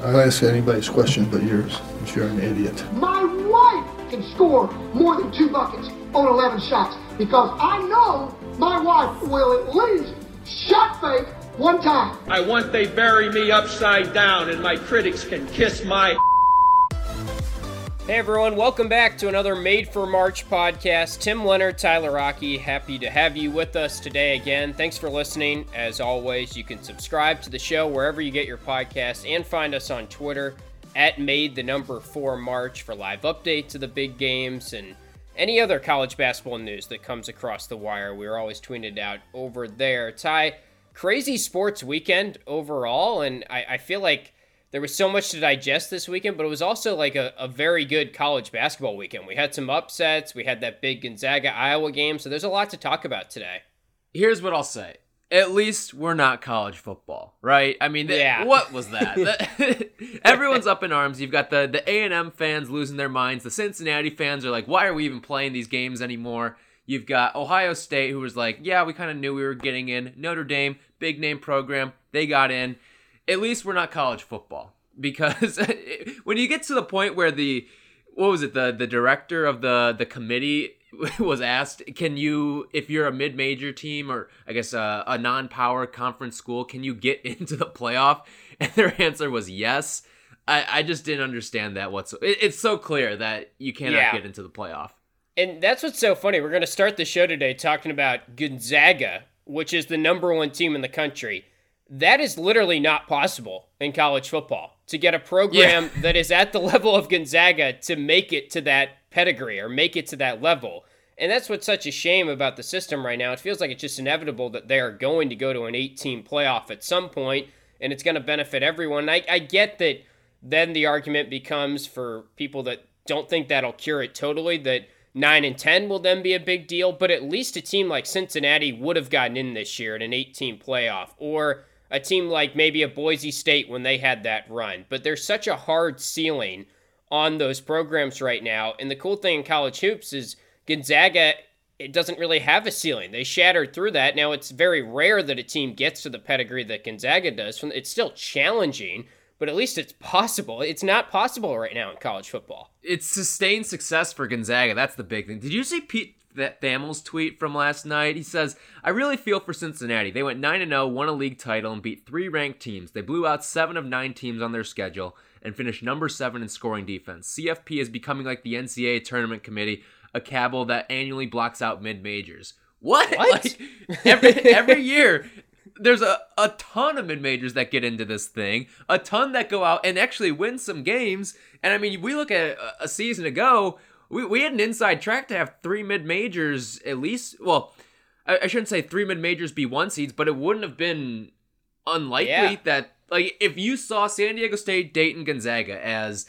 I'll ask anybody's question but yours, if you're an idiot. My wife can score more than two buckets on 11 shots because I know my wife will at least shot fake one time. I want they bury me upside down and my critics can kiss my. Hey everyone, welcome back to another Made for March podcast. Tim Leonard, Tyler Rocky, happy to have you with us today again. Thanks for listening. As always, you can subscribe to the show wherever you get your podcasts and find us on Twitter at Made the number four March for live updates of the big games and any other college basketball news that comes across the wire. We're always tweeted out over there. Ty, crazy sports weekend overall, and I, I feel like there was so much to digest this weekend, but it was also like a, a very good college basketball weekend. We had some upsets. We had that big Gonzaga Iowa game. So there's a lot to talk about today. Here's what I'll say. At least we're not college football, right? I mean, yeah. what was that? Everyone's up in arms. You've got the the A&M fans losing their minds. The Cincinnati fans are like, "Why are we even playing these games anymore?" You've got Ohio State who was like, "Yeah, we kind of knew we were getting in." Notre Dame, big name program, they got in at least we're not college football. Because when you get to the point where the what was it the the director of the the committee was asked can you if you're a mid-major team or i guess a, a non-power conference school can you get into the playoff? And their answer was yes. I i just didn't understand that whatsoever it, it's so clear that you cannot yeah. get into the playoff. And that's what's so funny. We're going to start the show today talking about gonzaga which is the number one team in the country that is literally not possible in college football to get a program yeah. that is at the level of Gonzaga to make it to that pedigree or make it to that level. And that's what's such a shame about the system right now. It feels like it's just inevitable that they are going to go to an 18 playoff at some point, and it's going to benefit everyone. I, I get that then the argument becomes for people that don't think that'll cure it totally that 9 and 10 will then be a big deal, but at least a team like Cincinnati would have gotten in this year in an 18 playoff. Or a team like maybe a Boise State when they had that run. But there's such a hard ceiling on those programs right now. And the cool thing in college hoops is Gonzaga it doesn't really have a ceiling. They shattered through that. Now it's very rare that a team gets to the pedigree that Gonzaga does. It's still challenging, but at least it's possible. It's not possible right now in college football. It's sustained success for Gonzaga. That's the big thing. Did you see Pete that Thamel's tweet from last night. He says, I really feel for Cincinnati. They went 9 0, won a league title, and beat three ranked teams. They blew out seven of nine teams on their schedule and finished number seven in scoring defense. CFP is becoming like the NCAA tournament committee, a cabal that annually blocks out mid majors. What? what? Like, every, every year, there's a, a ton of mid majors that get into this thing, a ton that go out and actually win some games. And I mean, we look at a, a season ago we, we had an inside track to have three mid majors at least. Well, I, I, shouldn't say three mid majors be one seeds, but it wouldn't have been unlikely yeah. that like if you saw San Diego State, Dayton, Gonzaga as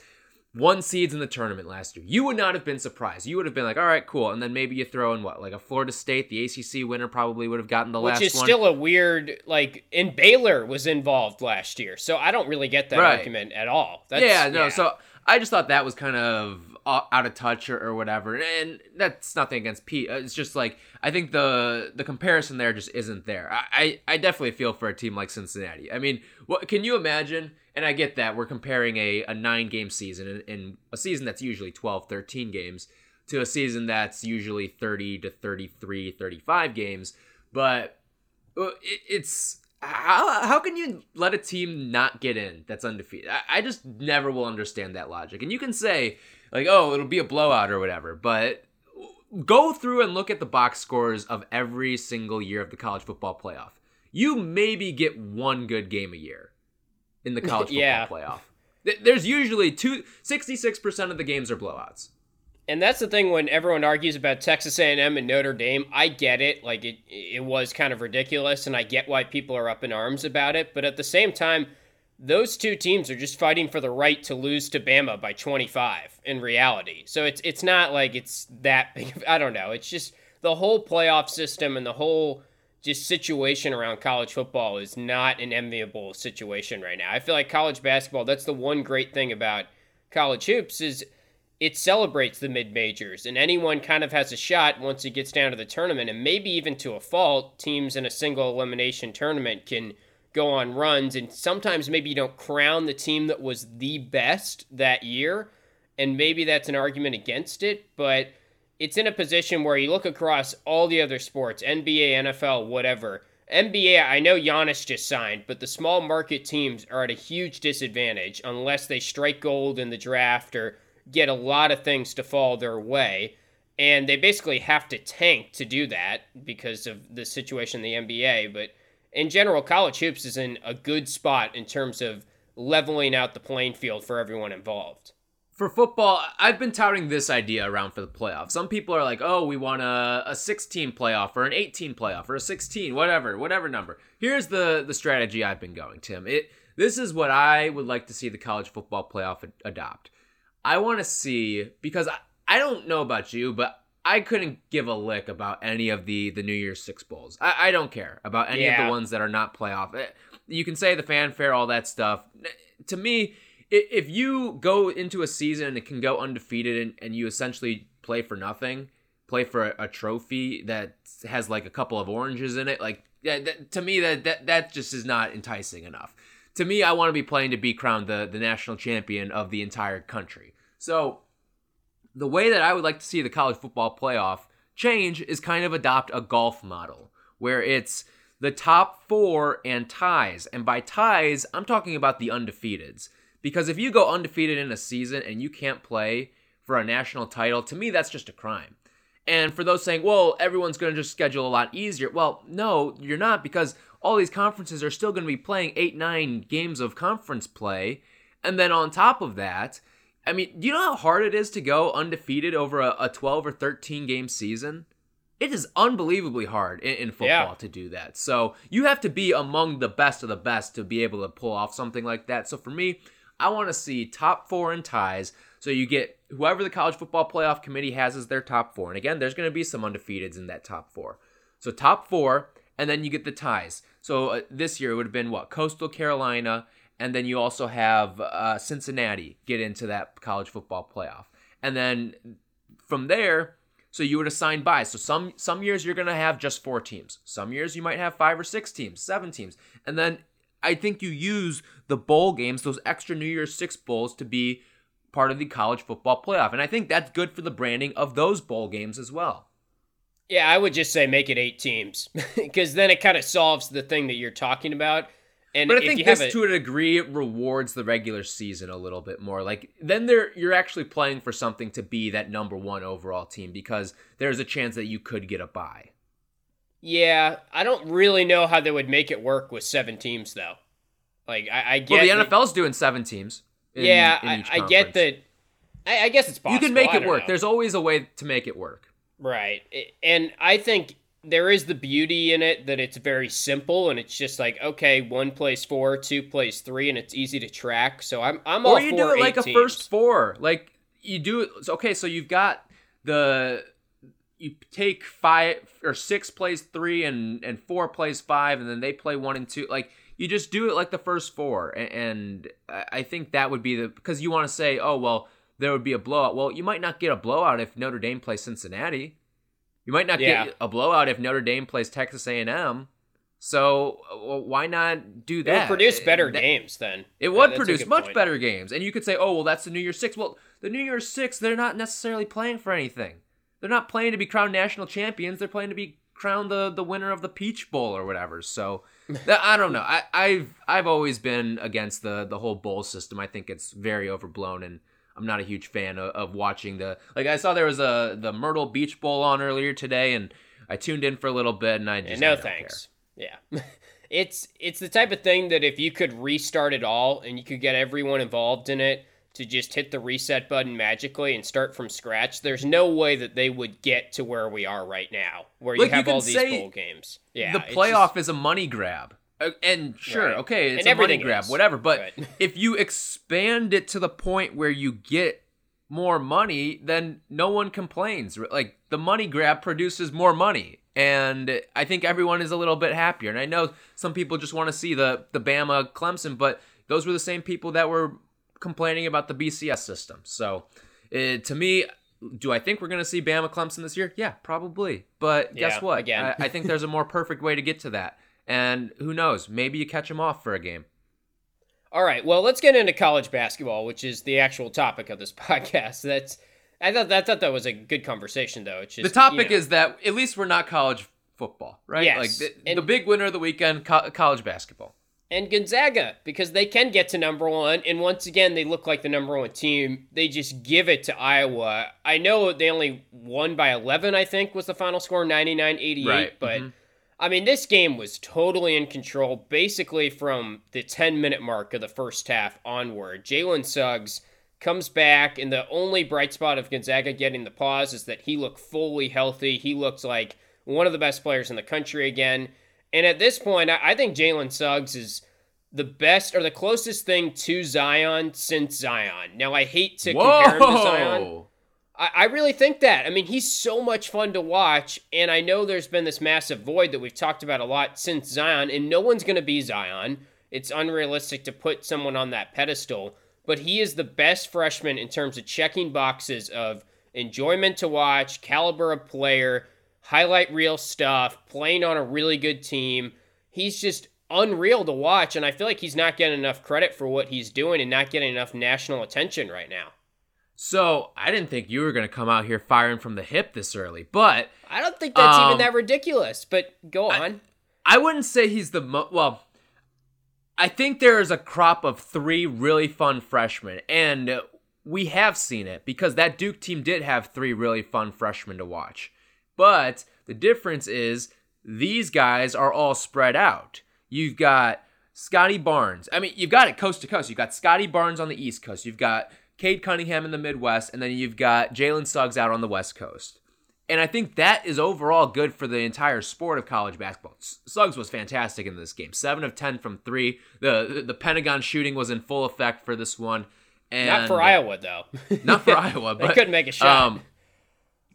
one seeds in the tournament last year, you would not have been surprised. You would have been like, all right, cool. And then maybe you throw in what, like a Florida State, the ACC winner probably would have gotten the Which last Which is one. still a weird, like, and Baylor was involved last year. So I don't really get that right. argument at all. That's, yeah, no. Yeah. So I just thought that was kind of out of touch or, or whatever. And that's nothing against Pete. It's just like I think the the comparison there just isn't there. I, I, I definitely feel for a team like Cincinnati. I mean, what can you imagine? And I get that we're comparing a, a nine game season in, a season that's usually 12, 13 games to a season that's usually 30 to 33, 35 games. But uh, it, it's how, how can you let a team not get in that's undefeated? I, I just never will understand that logic. And you can say, like, oh, it'll be a blowout or whatever. But go through and look at the box scores of every single year of the college football playoff. You maybe get one good game a year in the college football yeah. playoff. There's usually two, 66% of the games are blowouts. And that's the thing when everyone argues about Texas A&M and Notre Dame. I get it, like it it was kind of ridiculous and I get why people are up in arms about it, but at the same time, those two teams are just fighting for the right to lose to Bama by 25 in reality. So it's it's not like it's that big. Of, I don't know. It's just the whole playoff system and the whole just situation around college football is not an enviable situation right now. I feel like college basketball. That's the one great thing about college hoops is it celebrates the mid majors and anyone kind of has a shot once it gets down to the tournament and maybe even to a fault teams in a single elimination tournament can go on runs, and sometimes maybe you don't crown the team that was the best that year, and maybe that's an argument against it, but it's in a position where you look across all the other sports, NBA, NFL, whatever. NBA, I know Giannis just signed, but the small market teams are at a huge disadvantage unless they strike gold in the draft or get a lot of things to fall their way. And they basically have to tank to do that because of the situation in the NBA. But in general, college hoops is in a good spot in terms of leveling out the playing field for everyone involved for football, I've been touting this idea around for the playoffs. Some people are like, oh, we want a, a 16 playoff or an 18 playoff or a 16, whatever, whatever number. Here's the, the strategy I've been going, Tim. It This is what I would like to see the college football playoff adopt. I want to see, because I, I don't know about you, but I couldn't give a lick about any of the, the New Year's Six Bowls. I, I don't care about any yeah. of the ones that are not playoff. Eh, you can say the fanfare, all that stuff. To me, if you go into a season and it can go undefeated and, and you essentially play for nothing, play for a, a, trophy that has like a couple of oranges in it, like yeah, that, to me that, that that just is not enticing enough. To me, I want to be playing to be crowned the the national champion of the entire country. So the way that I would like to see the college football playoff change is kind of adopt a golf model where it's the top four and ties. And by ties, I'm talking about the undefeateds. Because if you go undefeated in a season and you can't play for a national title, to me, that's just a crime. And for those saying, well, everyone's going to just schedule a lot easier. Well, no, you're not because all these conferences are still going to be playing eight, nine games of conference play. And then on top of that, I mean, do you know how hard it is to go undefeated over a, a 12 or 13 game season? It is unbelievably hard in, in football yeah. to do that. So you have to be among the best of the best to be able to pull off something like that. So for me, I want to see top four and ties. So you get whoever the college football playoff committee has as their top four. And again, there's going to be some undefeateds in that top four. So top four, and then you get the ties. So uh, this year it would have been what? Coastal Carolina, and then you also have uh, Cincinnati get into that college football playoff. And then from there, so you would assign by. So some some years you're to have just four teams. Some years you might have five or six teams, seven teams. And then I think you use the bowl games, those extra New Year's Six bowls, to be part of the college football playoff. And I think that's good for the branding of those bowl games as well. Yeah, I would just say make it eight teams because then it kind of solves the thing that you're talking about. And but I think this, a, to a degree, rewards the regular season a little bit more. Like then there, you're actually playing for something to be that number one overall team because there's a chance that you could get a bye. Yeah, I don't really know how they would make it work with seven teams though. Like I, I get well, the NFL's doing seven teams. In, yeah, in I, I, get that. I, I, guess it's possible. You can make it work. Know. There's always a way to make it work. Right, and I think there is the beauty in it that it's very simple and it's just like okay, one plays four, two plays three, and it's easy to track. So I'm I'm all or you do it like teams. a first four, like you do it. Okay, so you've got the you take five or six plays three and and four plays five and then they play one and two like you just do it like the first four and, and i think that would be the because you want to say oh well there would be a blowout well you might not get a blowout if notre dame plays cincinnati you might not yeah. get a blowout if notre dame plays texas a&m so well, why not do that? It would produce better that, games then. It would produce much point. better games. And you could say, oh, well, that's the New Year's Six. Well, the New Year's Six, they're not necessarily playing for anything. They're not playing to be crowned national champions. They're playing to be crowned the the winner of the Peach Bowl or whatever. So I don't know. I, I've I've always been against the the whole bowl system. I think it's very overblown, and I'm not a huge fan of, of watching the like. I saw there was a the Myrtle Beach Bowl on earlier today, and I tuned in for a little bit, and I just yeah, no thanks. Care. Yeah. it's it's the type of thing that if you could restart it all and you could get everyone involved in it to just hit the reset button magically and start from scratch, there's no way that they would get to where we are right now, where you have you all these bowl games. Yeah, the playoff just... is a money grab. Uh, and sure, right. okay, it's and a money grab, is. whatever. But right. if you expand it to the point where you get more money, then no one complains. Like the money grab produces more money, and I think everyone is a little bit happier. And I know some people just want to see the the Bama Clemson, but those were the same people that were complaining about the BCS system. So, uh, to me, do I think we're going to see Bama Clemson this year? Yeah, probably. But guess yeah, what? Again. I, I think there's a more perfect way to get to that. And who knows? Maybe you catch him off for a game. All right. Well, let's get into college basketball, which is the actual topic of this podcast. That's I thought that thought that was a good conversation though. It's just, the topic you know, is that at least we're not college football, right? Yes, Like the, and- the big winner of the weekend, co- college basketball. and Gonzaga because they can get to number one, and once again they look like the number one team. They just give it to Iowa. I know they only won by 11. I think was the final score, 99-88. Right, But mhm. I mean, this game was totally in control, basically from the 10 minute mark of the first half onward. Jalen Suggs comes back, and the only bright spot of Gonzaga getting the pause is that he looked fully healthy. He looked like one of the best players in the country again. And at this point, I think Jalen Suggs is the best or the closest thing to Zion since Zion. Now, I hate to compare him to Zion. I, I really think that. I mean, he's so much fun to watch, and I know there's been this massive void that we've talked about a lot since Zion, and no one's going to be Zion. It's unrealistic to put someone on that pedestal, but he is the best freshman in terms of checking boxes of enjoyment to watch, caliber of player, highlight reel stuff, playing on a really good team. He's just unreal to watch, and I feel like he's not getting enough credit for what he's doing and not getting enough national attention right now. So I didn't think you were going to come out here firing from the hip this early, but I don't think that's Um, even that ridiculous, but go on. I wouldn't say he's the mo- well. I think there is a crop of three really fun freshmen, and we have seen it because that Duke team did have three really fun freshmen to watch. But the difference is these guys are all spread out. You've got Scottie Barnes. I mean, you've got it coast to coast. You've got Scottie Barnes on the East Coast. You've got Cade Cunningham in the Midwest, and then you've got Jalen Suggs out on the West Coast. And I think that is overall good for the entire sport of college basketball. Suggs was fantastic in this game. Seven of ten from three. The the, Pentagon shooting was in full effect for this one. And Not for Iowa though. Not for Iowa, They but couldn't make a shot. Um,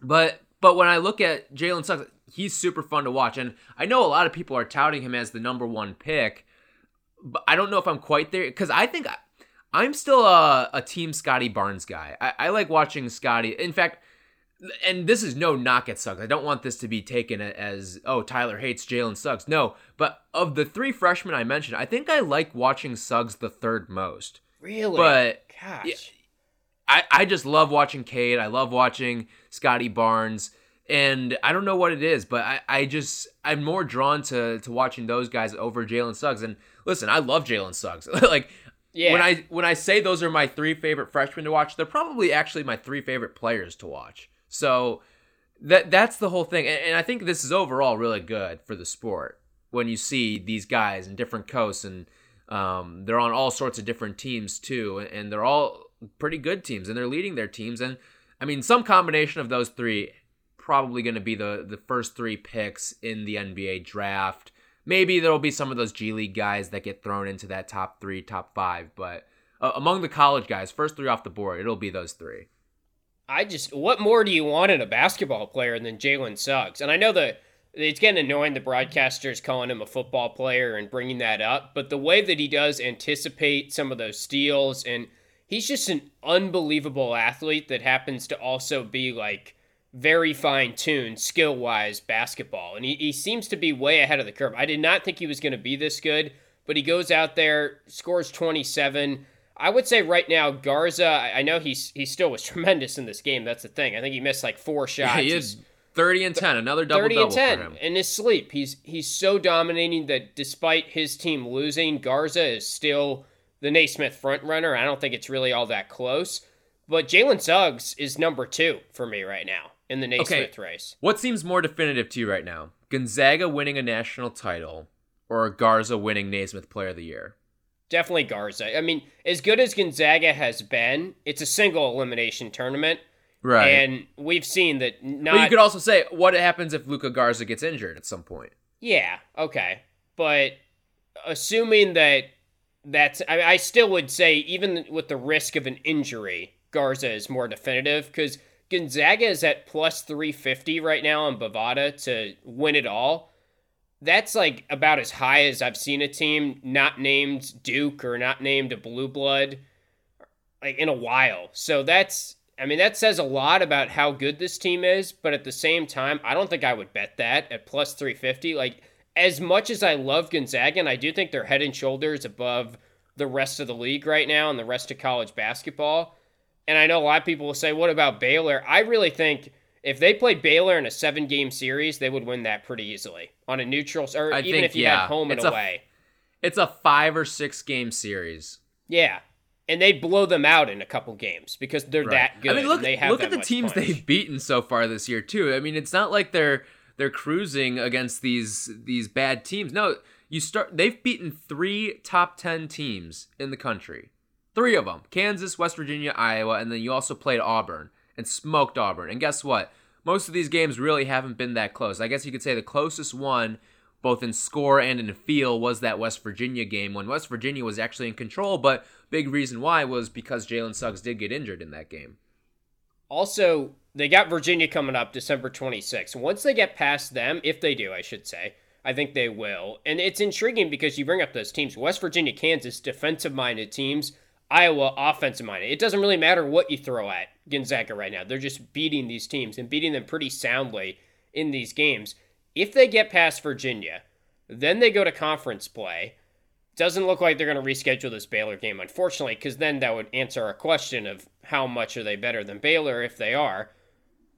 but but when I look at Jalen Suggs, he's super fun to watch, and I know a lot of people are touting him as the number one pick, but I don't know if I'm quite there because I think I'm still a, a team Scottie Barnes guy. I, I like watching Scottie. In fact, and this is no knock at Suggs. I don't want this to be taken as oh Tyler hates Jalen Suggs. No, but of the three freshmen I mentioned, I think I like watching Suggs the third most. really? but- gosh. yeah, I, I just love watching Cade. I love watching Scottie Barnes. And I don't know what it is, but I, I just I'm more drawn to to watching those guys over Jalen Suggs. And listen, I love Jalen Suggs. like Yeah. when I when I say those are my three favorite freshmen to watch, they're probably actually my three favorite players to watch. So that that's the whole thing. And, and I think this is overall really good for the sport when you see these guys in different coasts and um, they're on all sorts of different teams too, and they're all pretty good teams, and they're leading their teams. And I mean, some combination of those three probably going to be the the first three picks in the NBA draft. Maybe there'll be some of those G League guys that get thrown into that top three, top five, but uh, among the college guys, first three off the board, it'll be those three. I just, what more do you want in a basketball player than Jalen Suggs? And I know that it's getting annoying the broadcasters calling him a football player and bringing that up, but the way that he does anticipate some of those steals, and he's just an unbelievable athlete that happens to also be like very fine tuned skill wise basketball. And he, he seems to be way ahead of the curve. I did not think he was going to be this good, but he goes out there, scores 27. I would say right now, Garza. I know he's he still was tremendous in this game. That's the thing. I think he missed like four shots. he is thirty and ten, another double thirty and ten for him. in his sleep. He's he's so dominating that despite his team losing, Garza is still the Naismith front runner. I don't think it's really all that close. But Jalen Suggs is number two for me right now in the Naismith race. What seems more definitive to you right now? Gonzaga winning a national title or Garza winning Naismith Player of the Year? Definitely Garza. I mean, as good as Gonzaga has been, it's a single elimination tournament. Right. And we've seen that not. but you could also say what happens if Luka Garza gets injured at some point. Yeah, okay. But assuming that that's, I, I still would say, even with the risk of an injury, Garza is more definitive because Gonzaga is at plus 350 right now on Bovada to win it all. That's like about as high as I've seen a team not named Duke or not named a Blue Blood like in a while. So that's I mean that says a lot about how good this team is, but at the same time, I don't think I would bet that at plus 350. Like as much as I love Gonzaga, and I do think they're head and shoulders above the rest of the league right now and the rest of college basketball. And I know a lot of people will say, what about Baylor? I really think if they played Baylor in a seven game series, they would win that pretty easily on a neutral, or I even think, if you yeah, had home and it's a- away. It's a five or six game series. yeah. And they blow them out in a couple games because they're that good. I mean, look, they have look at the teams punch. they've beaten so far this year too. I mean, it's not like they're they're cruising against these these bad teams. No, you start. They've beaten three top ten teams in the country. Three of them: Kansas, West Virginia, Iowa, and then you also played Auburn and smoked Auburn. And guess what? Most of these games really haven't been that close. I guess you could say the closest one, both in score and in feel, was that West Virginia game when West Virginia was actually in control. But big reason why was because Jalen Suggs did get injured in that game. Also, they got Virginia coming up December 26th. Once they get past them, if they do, I should say, I think they will. And it's intriguing because you bring up those teams West Virginia, Kansas, defensive minded teams, Iowa, offensive minded. It doesn't really matter what you throw at Gonzaga right now. They're just beating these teams and beating them pretty soundly in these games. If they get past Virginia, then they go to conference play. Doesn't look like they're going to reschedule this Baylor game, unfortunately, because then that would answer our question of how much are they better than Baylor if they are.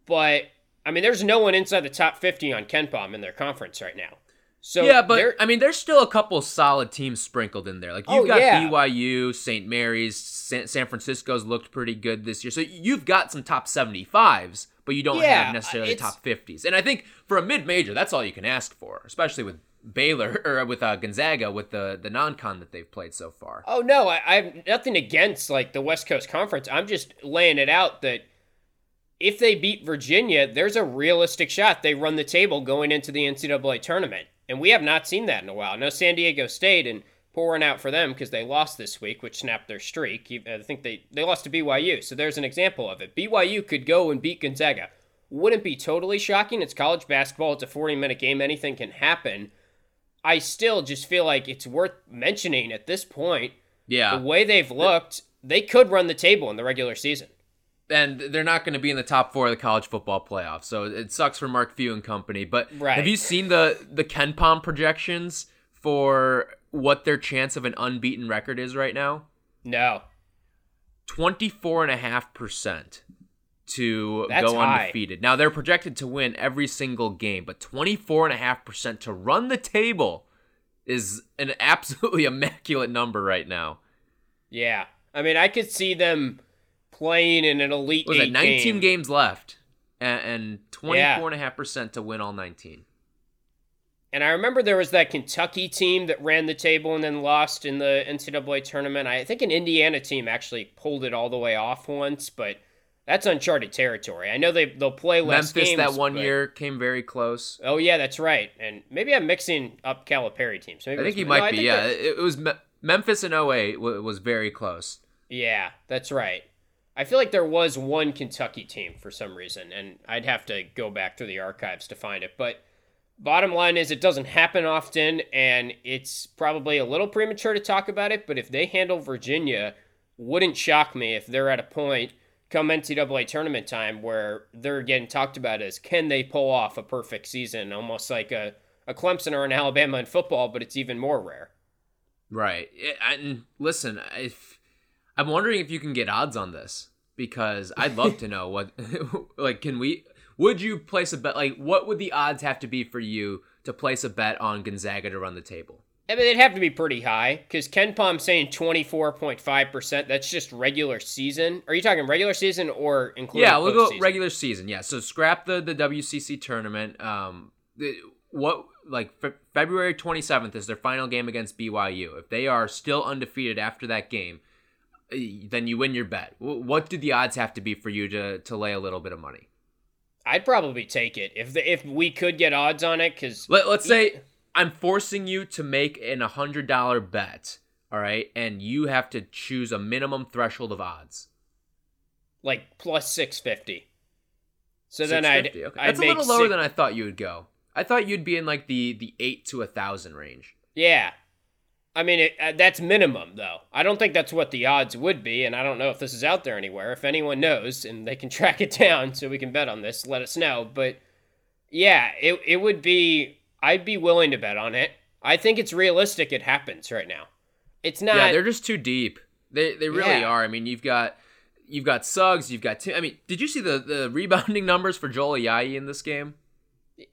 But I mean, there's no one inside the top 50 on KenPom in their conference right now. So yeah, but I mean, there's still a couple solid teams sprinkled in there. Like you've Oh, got yeah. BYU, St. Mary's, San, San Francisco's looked pretty good this year. So you've got some top 75s, but you don't Yeah, have necessarily top 50s. And I think for a mid-major, that's all you can ask for, especially with Baylor or with uh, Gonzaga with the the non-con that they've played so far. Oh no, I, I have nothing against like the West Coast Conference. I'm just laying it out that if they beat Virginia, there's a realistic shot they run the table going into the NCAA tournament, and we have not seen that in a while. No San Diego State and pouring out for them because they lost this week, which snapped their streak. I think they they lost to BYU, so there's an example of it. BYU could go and beat Gonzaga. Wouldn't be totally shocking. It's college basketball. It's a 40 minute game. Anything can happen. I still just feel like it's worth mentioning at this point Yeah, the way they've looked, they could run the table in the regular season. And they're not going to be in the top four of the college football playoff. So it sucks for Mark Few and company. But Right. have you seen the the KenPom projections for what their chance of an unbeaten record is right now? No. 24.5% to That's go high. undefeated. Now they're projected to win every single game, but 24.5% to run the table is an absolutely immaculate number right now. Yeah. I mean, I could see them playing in an elite Was eight it 19 game. games left and, and Yeah. 24.5% to win all 19? And I remember there was that Kentucky team that ran the table and then lost in the NCAA tournament. I think an Indiana team actually pulled it all the way off once, but that's uncharted territory. I know they they'll play less Memphis games, that one but- year came very close. Oh yeah, that's right. And maybe I'm mixing up Calipari teams. Maybe I think was- he might I be. Yeah, that- it, was Me- Memphis in 08 wa- was very close. Yeah, that's right. I feel like there was one Kentucky team for some reason, and I'd have to go back through the archives to find it. But bottom line is, it doesn't happen often, and it's probably a little premature to talk about it. But if they handle Virginia, wouldn't shock me if they're at a point come NCAA tournament time where they're getting talked about as can they pull off a perfect season, almost like a, a Clemson or an Alabama in football, but it's even more rare. Right. And listen, if I'm wondering if you can get odds on this because I'd love to know what like can we would you place a bet like what would the odds have to be for you to place a bet on Gonzaga to run the table? I mean, they'd have to be pretty high because KenPom saying 24.5%. That's just regular season. Are you talking regular season or including yeah, we'll go regular season. Yeah, so scrap the the WCC tournament. Um, the, what like Fe- February 27th is their final game against BYU. If they are still undefeated after that game, then you win your bet. What do the odds have to be for you to to lay a little bit of money? I'd probably take it if the, if we could get odds on it because Let, let's say I'm forcing you to make an hundred dollar bet. All right, and you have to choose a minimum threshold of odds. like plus 650. So then I'd, 650, okay. I'd That's a little lower six- than I thought you would go. I thought you'd be in like the the eight to a thousand range. Yeah. I mean, it, uh, that's minimum, though. I don't think that's what the odds would be, and I don't know if this is out there anywhere. If anyone knows and they can track it down so we can bet on this, let us know. But yeah, it, it would be. I'd be willing to bet on it. I think it's realistic it happens right now. It's not. Yeah, they're just too deep. They they really Yeah. are. I mean, you've got you've got Suggs, you've got Tim. I mean, did you see the the rebounding numbers for Joel Ayayi in this game?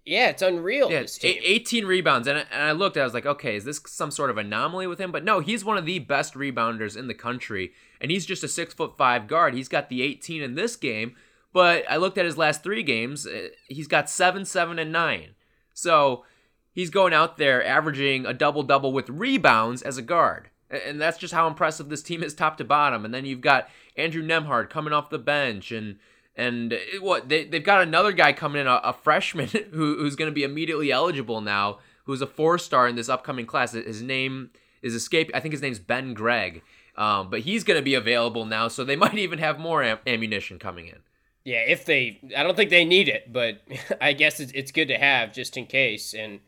Yeah, it's unreal. Yeah, this it's team. 18 rebounds, and I, and I looked. I was like, okay, is this some sort of anomaly with him? But no, he's one of the best rebounders in the country, and he's just a six foot five guard. He's got the 18 in this game, but I looked at his last three games. uh, He's got seven, seven, and nine. So he's going out there averaging a double double with rebounds as a guard. And that's just how impressive this team is top to bottom. And then you've got Andrew Nembhard coming off the bench and and it- what they, they've got another guy coming in, a, a freshman who, who's going to be immediately eligible now, who's a four star in this upcoming class. His name is escaping. I think his name's Ben Gregg. Um, but he's going to be available now, so they might even have more am- ammunition coming in. Yeah, if they, I don't think they need it, but I guess it's, it's good to have just in case. And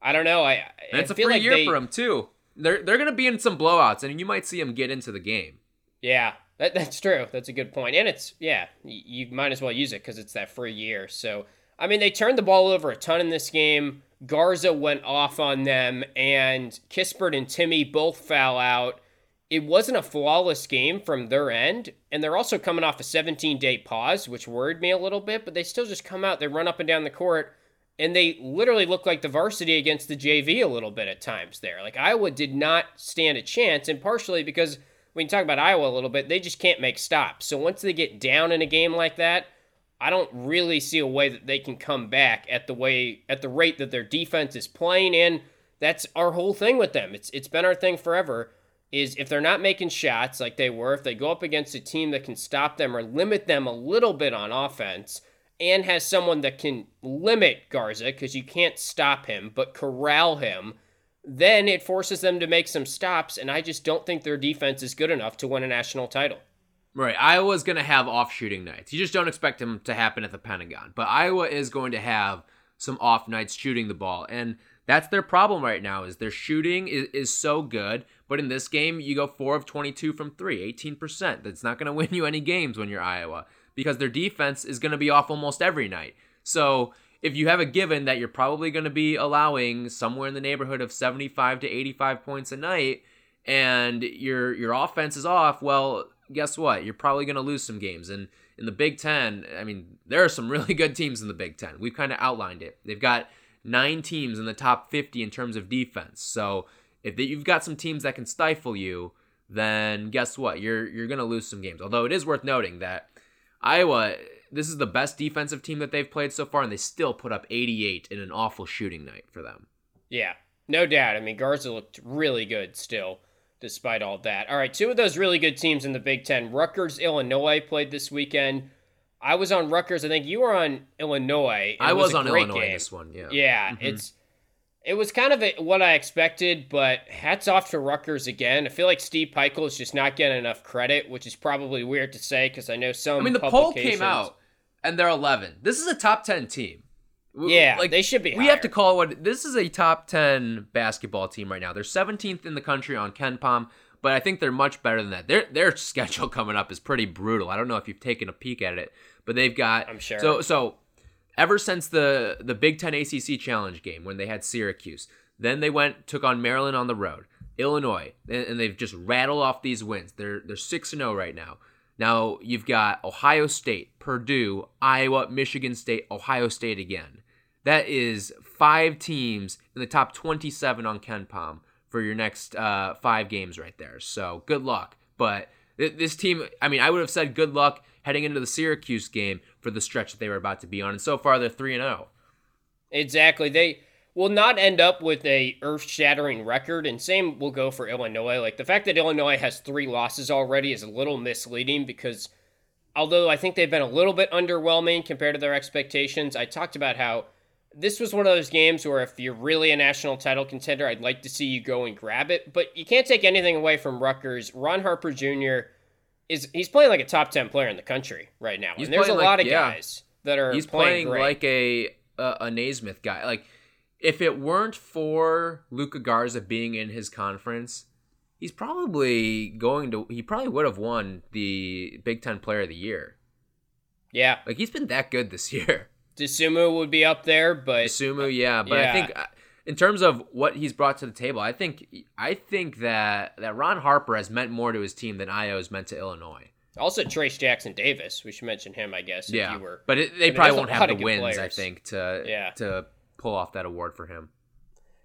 I don't know. I And I it's a free like year they- for him too. They're they're going to be in some blowouts, and you might see him get into the game. Yeah, that, that's true. That's a good point. And it's, yeah, you might as well use it because it's that free year. So, I mean, they turned the ball over a ton in this game. Garza went off on them, and Kispert and Timme both foul out. It wasn't a flawless game from their end, and they're also coming off a 17 day pause, which worried me a little bit, but they still just come out, they run up and down the court, and they literally look like the varsity against the JV a little bit at times there. Like Iowa did not stand a chance, and partially because we can talk about Iowa a little bit, they just can't make stops. So once they get down in a game like that, I don't really see a way that they can come back at the way at the rate that their defense is playing and that's our whole thing with them. It's it's been our thing forever is if they're not making shots like they were, if they go up against a team that can stop them or limit them a little bit on offense and has someone that can limit Garza because you can't stop him but corral him, then it forces them to make some stops and I just don't think their defense is good enough to win a national title. Right. Iowa's going to have off shooting nights. You just don't expect them to happen at the Pentagon. But Iowa is going to have some off nights shooting the ball. And that's their problem right now is their shooting is, is so good. But in this game, you go 4 of 22 from 3, 18%. That's not going to win you any games when you're Iowa because their defense is going to be off almost every night. So if you have a given that you're probably going to be allowing somewhere in the neighborhood of 75 to 85 points a night and your your offense is off, well, guess what? You're probably going to lose some games. And in the Big Ten, I mean, there are some really good teams in the Big Ten. We've kind of outlined it. They've got nine teams in the top 50 in terms of defense. So if you've got some teams that can stifle you, then guess what? You're you're going to lose some games. Although it is worth noting that Iowa, this is the best defensive team that they've played so far, and they still put up 88 in an awful shooting night for them. Yeah, no doubt. I mean, Garza looked really good still, despite all that. All right, two of those really good teams in the Big Ten. Rutgers, Illinois played this weekend. I was on Rutgers. I think you were on Illinois. I it was, on Illinois game. this one, yeah. Yeah, mm-hmm. it's it was kind of a, what I expected, but hats off to Rutgers again. I feel like Steve Pikiell is just not getting enough credit, which is probably weird to say because I know some. I mean, the poll came out, and they're 11. This is a top 10 team. Yeah, like they should be We have to call it what this is a top 10 basketball team right now. They're 17th in the country on KenPom, but I think they're much better than that. Their their schedule coming up is pretty brutal. I don't know if you've taken a peek at it, but they've got I'm sure. So so ever since the the Big 10 ACC Challenge game when they had Syracuse, then they went took on Maryland on the road, Illinois, and, and they've just rattled off these wins. They're they're 6 and 0 right now. Now you've got Ohio State, Purdue, Iowa, Michigan State, Ohio State again. That is five teams in the top 27 on KenPom for your next uh, five games right there. So good luck. But th- this team, I mean, I would have said good luck heading into the Syracuse game for the stretch that they were about to be on. And so far, they're 3 and oh. 0. Exactly. They will not end up with a earth-shattering record, and same will go for Illinois. Like the fact that Illinois has three losses already is a little misleading because although I think they've been a little bit underwhelming compared to their expectations, I talked about how this was one of those games where if you're really a national title contender, I'd like to see you go and grab it. But you can't take anything away from Rutgers. Ron Harper Jr. is he's playing like a top ten player in the country right now, He's and there's a like- lot of yeah. guys that are He's playing, playing great. like a, a a Naismith guy. Like if it weren't for Luka Garza being in his conference, he's probably going to. He probably would have won the Big Ten Player of the Year. yeah. Like he's been that good this year. Dosunmu would be up there, but Sumu, yeah, but I think uh, in terms of what he's brought to the table, I think I think that that Ron Harper has meant more to his team than Ayo has meant to Illinois. Also, Trayce Jackson Davis. We should mention him, I guess. yeah, if you were, but it, they I mean, probably won't have the wins. I think to Yeah. to pull off that award for him.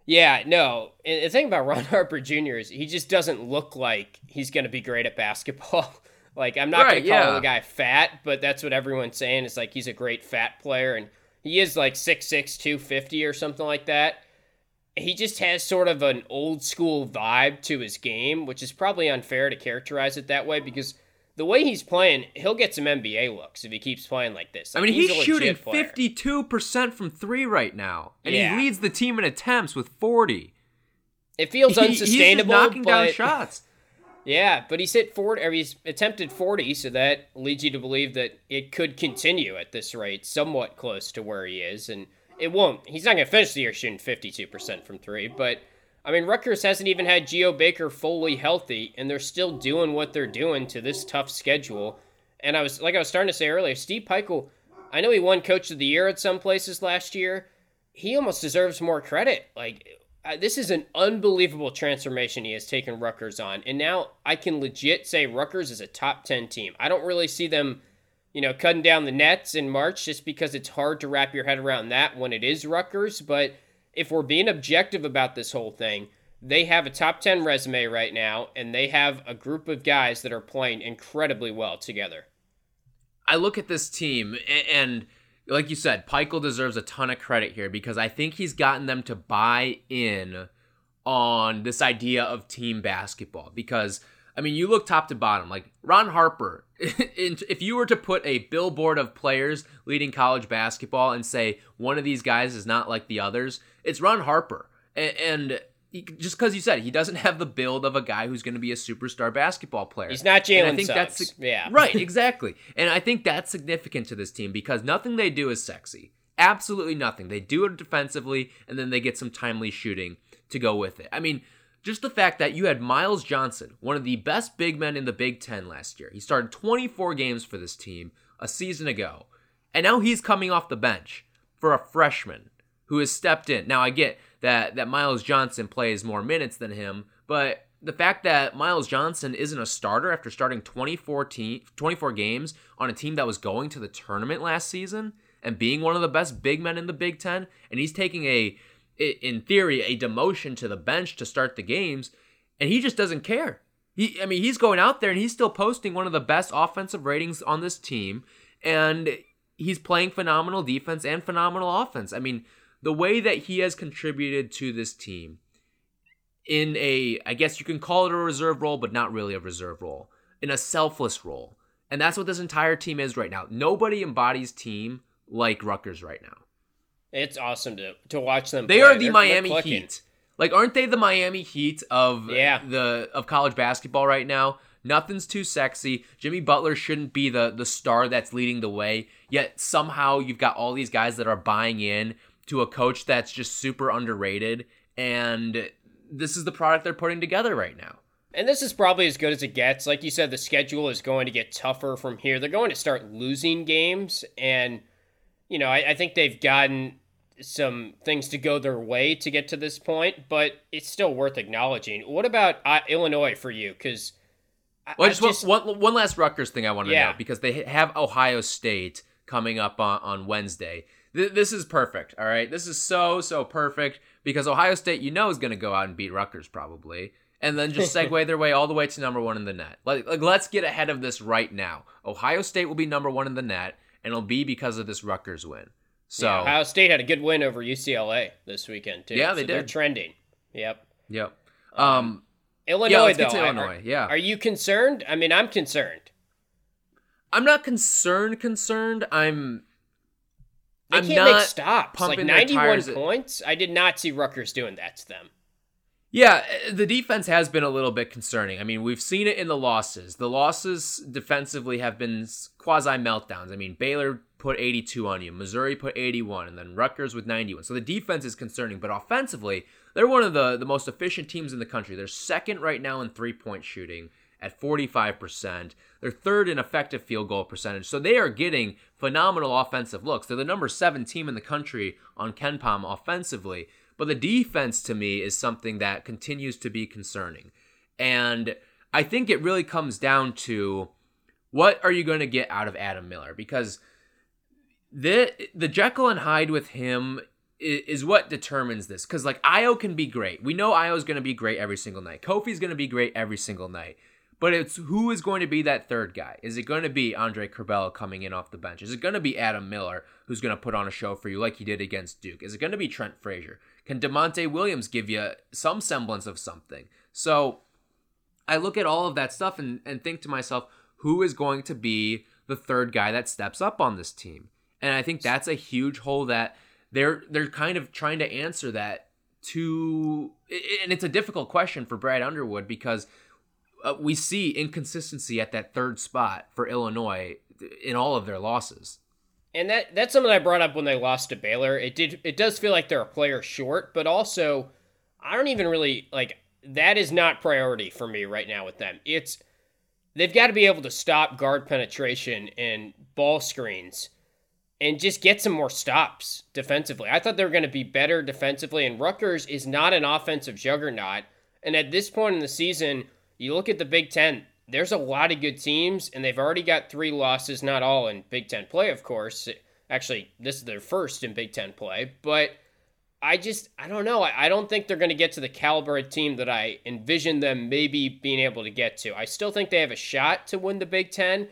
Yeah, no. And the thing about Ron Harper Jr. is he just doesn't look like he's going to be great at basketball. like, I'm not Right, going to call yeah. the guy fat, but that's what everyone's saying. It's like he's a great fat player, and he is like 6'6, 250 or something like that. He just has sort of an old school vibe to his game, which is probably unfair to characterize it that way because the way he's playing, he'll get some NBA looks if he keeps playing like this. I mean, he's, legit shooting fifty-two percent from three right now, and Yeah. he leads the team in attempts with forty. It feels He- he's unsustainable. knocking down shots. Yeah, but he's hit 40, or he's attempted 40, so that leads you to believe that it could continue at this rate, somewhat close to where he is. And it won't. He's not going to finish the year shooting 52% from three, but I mean, Rutgers hasn't even had Geo Baker fully healthy, and they're still doing what they're doing to this tough schedule. And I was, like I was starting to say earlier, Steve Pikiell, I know he won Coach of the Year at some places last year. He almost deserves more credit. Like, uh, this is an unbelievable transformation he has taken Rutgers on. And now I can legit say Rutgers is a top 10 team. I don't really see them, you know, cutting down the nets in March just because it's hard to wrap your head around that when it is Rutgers. But if we're being objective about this whole thing, they have a top 10 resume right now, and they have a group of guys that are playing incredibly well together. I look at this team and like you said, Pikiell deserves a ton of credit here because I think he's gotten them to buy in on this idea of team basketball because I mean, you look top to bottom, like Ron Harper. if you were to put a billboard of players leading college basketball and say one of these guys is not like the others, it's Ron Harper. A- And he, just because you said he doesn't have the build of a guy who's going to be a superstar basketball player. He's not And I think Suggs. that's yeah. right, exactly. And I think that's significant to this team because nothing they do is sexy. Absolutely nothing. They do it defensively, and then they get some timely shooting to go with it. I mean, just the fact that you had Myles Johnson, one of the best big men in the Big Ten last year. He started 24 games for this team a season ago, and now he's coming off the bench for a freshman who has stepped in. Now I get that that Myles Johnson plays more minutes than him, but the fact that Myles Johnson isn't a starter after starting 24, te- 24 games on a team that was going to the tournament last season and being one of the best big men in the Big Ten, and he's taking a in theory, a demotion to the bench to start the games, and he just doesn't care. He, I mean, he's going out there and he's still posting one of the best offensive ratings on this team, and he's playing phenomenal defense and phenomenal offense. I mean, the way that he has contributed to this team in a, I guess you can call it a reserve role, but not really a reserve role, in a selfless role. And that's what this entire team is right now. Nobody embodies team like Rutgers right now. It's awesome to, to watch them. They play. are the They're- Miami clicking. Heat. Like, aren't they the Miami Heat of Yeah. the of college basketball right now? Nothing's too sexy. Jimmy Butler shouldn't be the the star that's leading the way. Yet somehow you've got all these guys that are buying in to a coach that's just super underrated, and this is the product they're putting together right now. And this is probably as good as it gets. Like you said, the schedule is going to get tougher from here. They're going to start losing games. And, you know, I, I think they've gotten some things to go their way to get to this point, but it's still worth acknowledging. What about uh, Illinois for you? Because. Well, I just, want one, one last Rutgers thing I want to Yeah. know because they have Ohio State coming up on, on Wednesday. Th- this is perfect, all right? This is so, so perfect because Ohio State, you know, is going to go out and beat Rutgers probably. And then just segue their way all the way to number one in the net. Like, like, let's get ahead of this right now. Ohio State will be number one in the net, and it'll be because of this Rutgers win. So, Yeah, Ohio State had a good win over UCLA this weekend, too. Yeah, they so They're trending. Yep. yep. Um, Illinois, let's though. to are- Illinois, yeah. Are you concerned? I mean, I'm concerned. I'm not concerned. Concerned. I'm. They I'm can't make stops. Like 91 tires- points. I did not see Rutgers doing that to them. Yeah, uh, the defense has been a little bit concerning. I mean, we've seen it in the losses. The losses defensively have been quasi meltdowns. I mean, Baylor put 82 on you, Missouri put 81, and then Rutgers with 91. So the defense is concerning, but offensively, they're one of the, the most efficient teams in the country. They're second right now in three point shooting at 45%. They're third in effective field goal percentage. So they are getting phenomenal offensive looks. They're the number seven team in the country on KenPom offensively. But the defense to me is something that continues to be concerning. And I think it really comes down to what are you going to get out of Adam Miller? Because the the Jekyll and Hyde with him is, what determines this. Because like Ayo can be great. We know Ayo's going to be great every single night. Kofi's going to be great every single night. But it's who is going to be that third guy? Is it going to be Andre Curbelo coming in off the bench? Is it going to be Adam Miller who's going to put on a show for you like he did against Duke? Is it going to be Trent Frazier? Can Da'Monte Williams give you some semblance of something? So I look at all of that stuff and, and think to myself, who is going to be the third guy that steps up on this team? And I think that's a huge hole that they're they're kind of trying to answer that to and it's a difficult question for Brad Underwood because uh, we see inconsistency at that third spot for Illinois in all of their losses. And that that's something I brought up when they lost to Baylor. It did it does feel like they're a player short, but also I don't even really like that is not priority for me right now with them. It's they've got to be able to stop guard penetration and ball screens and just get some more stops defensively. I thought they were going to be better defensively, and Rutgers is not an offensive juggernaut. And at this point in the season, you look at the Big Ten, there's a lot of good teams, and they've already got three losses, not all in Big Ten play, of course. Actually, this is their first in Big Ten play, but I just, I don't know. I, don't think they're going to get to the caliber of team that I envision them maybe being able to get to. I still think they have a shot to win the Big Ten,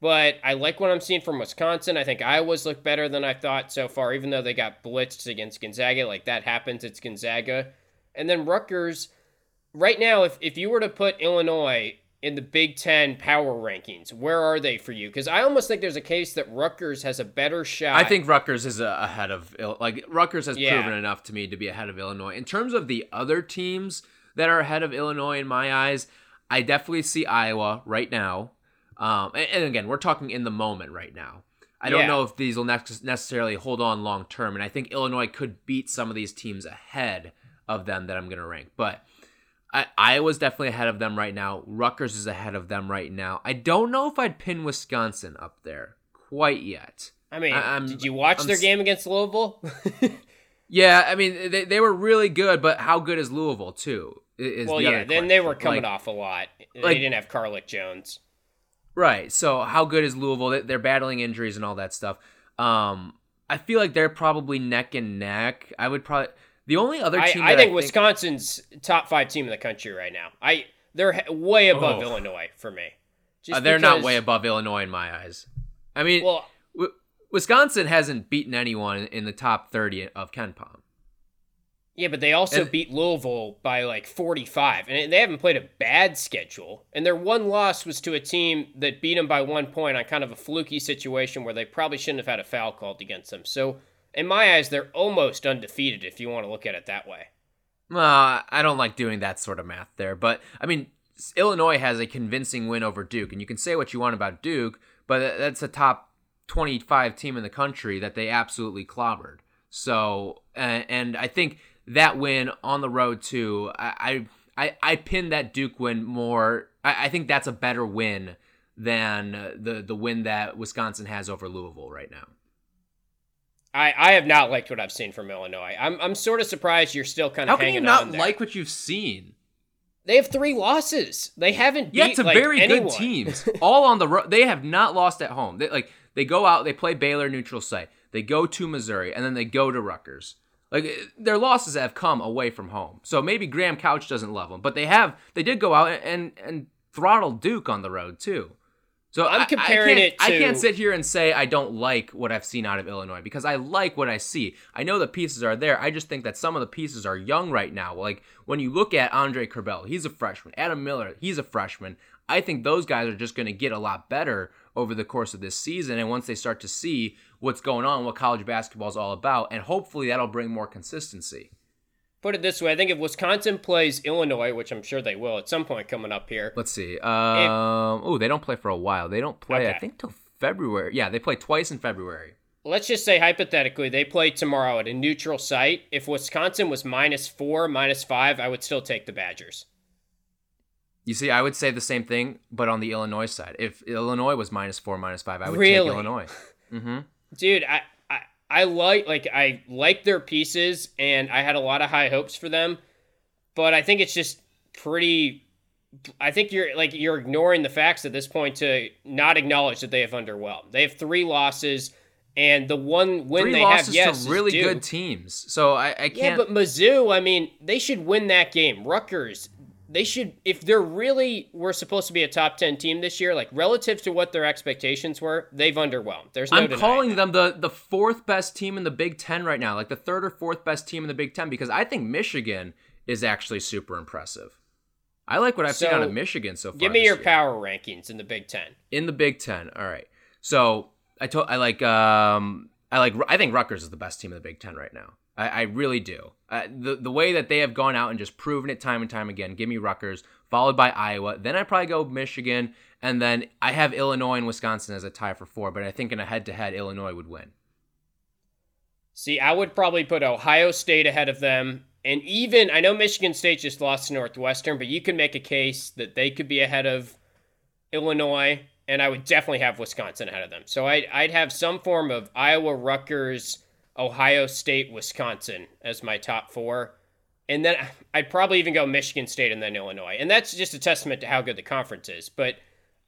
but I like what I'm seeing from Wisconsin. I think Iowa's look better than I thought so far, even though they got blitzed against Gonzaga. Like that happens, it's Gonzaga. And then Rutgers, right now, if, if you were to put Illinois in the Big Ten power rankings, where are they for you? Because I almost think there's a case that Rutgers has a better shot. I think Rutgers is uh, ahead of like Rutgers has Yeah. proven enough to me to be ahead of Illinois. In terms of the other teams that are ahead of Illinois in my eyes, I definitely see Iowa right now. Um, and, and again, we're talking in the moment right now. I don't Yeah. know if these will nex- necessarily hold on long term, and I think Illinois could beat some of these teams ahead of them that I'm going to rank. But I, Iowa's definitely ahead of them right now. Rutgers is ahead of them right now. I don't know if I'd pin Wisconsin up there quite yet. I mean, I- did you watch I'm their game against Louisville? Yeah, I mean they, they were really good, but how good is Louisville too? Is well, the yeah, then they were coming Like, off a lot. They like- didn't have Carlik Jones. right. So how good is Louisville? They- They're battling injuries and all that stuff. Um, I feel like they're probably neck and neck. I would probably the only other team I that think Wisconsin's top five team in the country right now. I they're way above Oh. Illinois for me. uh, they're not way above Illinois in my eyes. I mean, Well, w- Wisconsin hasn't beaten anyone in the top thirty of KenPom. yeah, but they also And- beat Louisville by like 45, and they haven't played a bad schedule. And their one loss was to a team that beat them by one point on kind of a fluky situation where they probably shouldn't have had a foul called against them. So, in my eyes, they're almost undefeated if you want to look at it that way. Uh, I don't like doing that sort of math there, but I mean, Illinois has a convincing win over Duke, and you can say what you want about Duke, but that's a top 25 team in the country that they absolutely clobbered. So, and I think that win on the road too, I I, I, pinned that Duke win more. I, I think that's a better win than the the win that Wisconsin has over Louisville right now. I, I have not liked what I've seen from Illinois. I'm, I'm sort of surprised you're still kind of. How can hanging you not like what you've seen? They have three losses. They haven't beat Yeah, it's a like, very anyone. good teams. All on the road. They have not lost at home. They like they go out, they play Baylor neutral site. They go to Missouri and then they go to Rutgers. Like eh, their losses have come away from home. So maybe Graham Couch doesn't love them, but they have they did go out and and throttle Duke on the road too. So I'm I- I comparing can't- it I can't sit here and say I don't like what I've seen out of Illinois because I like what I see. I know the pieces are there. I just think that some of the pieces are young right now. Like when you look at Andre Curbelo, he's a freshman. Adam Miller, he's a freshman. I think those guys are just going to get a lot better over the course of this season. And once they start to see what's going on, what college basketball is all about, and hopefully that'll bring more consistency. Put it this way: I think if Wisconsin plays Illinois, which I'm sure they will at some point coming up here, Let's see. Um, oh, they don't play for a while. They don't play, I think, till February. Yeah, they play twice in February. let's just say hypothetically they play tomorrow at a neutral site. If Wisconsin was minus four, minus five, I would still take the Badgers. You see, I would say the same thing, but on the Illinois side. If Illinois was minus four, minus five, I would Really? take Illinois. Mm-hmm. Dude, I, I like like I like their pieces and I had a lot of high hopes for them, but I think it's just pretty I think you're like you're ignoring the facts at this point to not acknowledge that they have underwhelmed. They have three losses, and the one win Three they losses have, yes, to really is good teams. So I, I can't. Yeah, but Mizzou, I mean, they should win that game. Rutgers, they should if they're really were supposed to be a top ten team this year, like relative to what their expectations were, they've underwhelmed. There's no I'm calling that. them the the fourth best team in the Big Ten right now, like the third or fourth best team in the Big Ten, because I think Michigan is actually super impressive. I like what I've seen out of Michigan so far. Give me your year. power rankings in the Big Ten. in the Big Ten. All right. So I told I like um I like I think Rutgers is the best team in the Big Ten right now. I, I really do. Uh, the the way that they have gone out and just proven it time and time again. Give me Rutgers, followed by Iowa. Then I probably go Michigan, and then I have Illinois and Wisconsin as a tie for four. But I think in a head to head, Illinois would win. See, I would probably put Ohio State ahead of them. And even, I know Michigan State just lost to Northwestern, but you can make a case that they could be ahead of Illinois. And I would definitely have Wisconsin ahead of them. So I'd, I'd have some form of Iowa, Rutgers, Ohio State, Wisconsin as my top four. And then I'd probably even go Michigan State and then Illinois. And that's just a testament to how good the conference is. But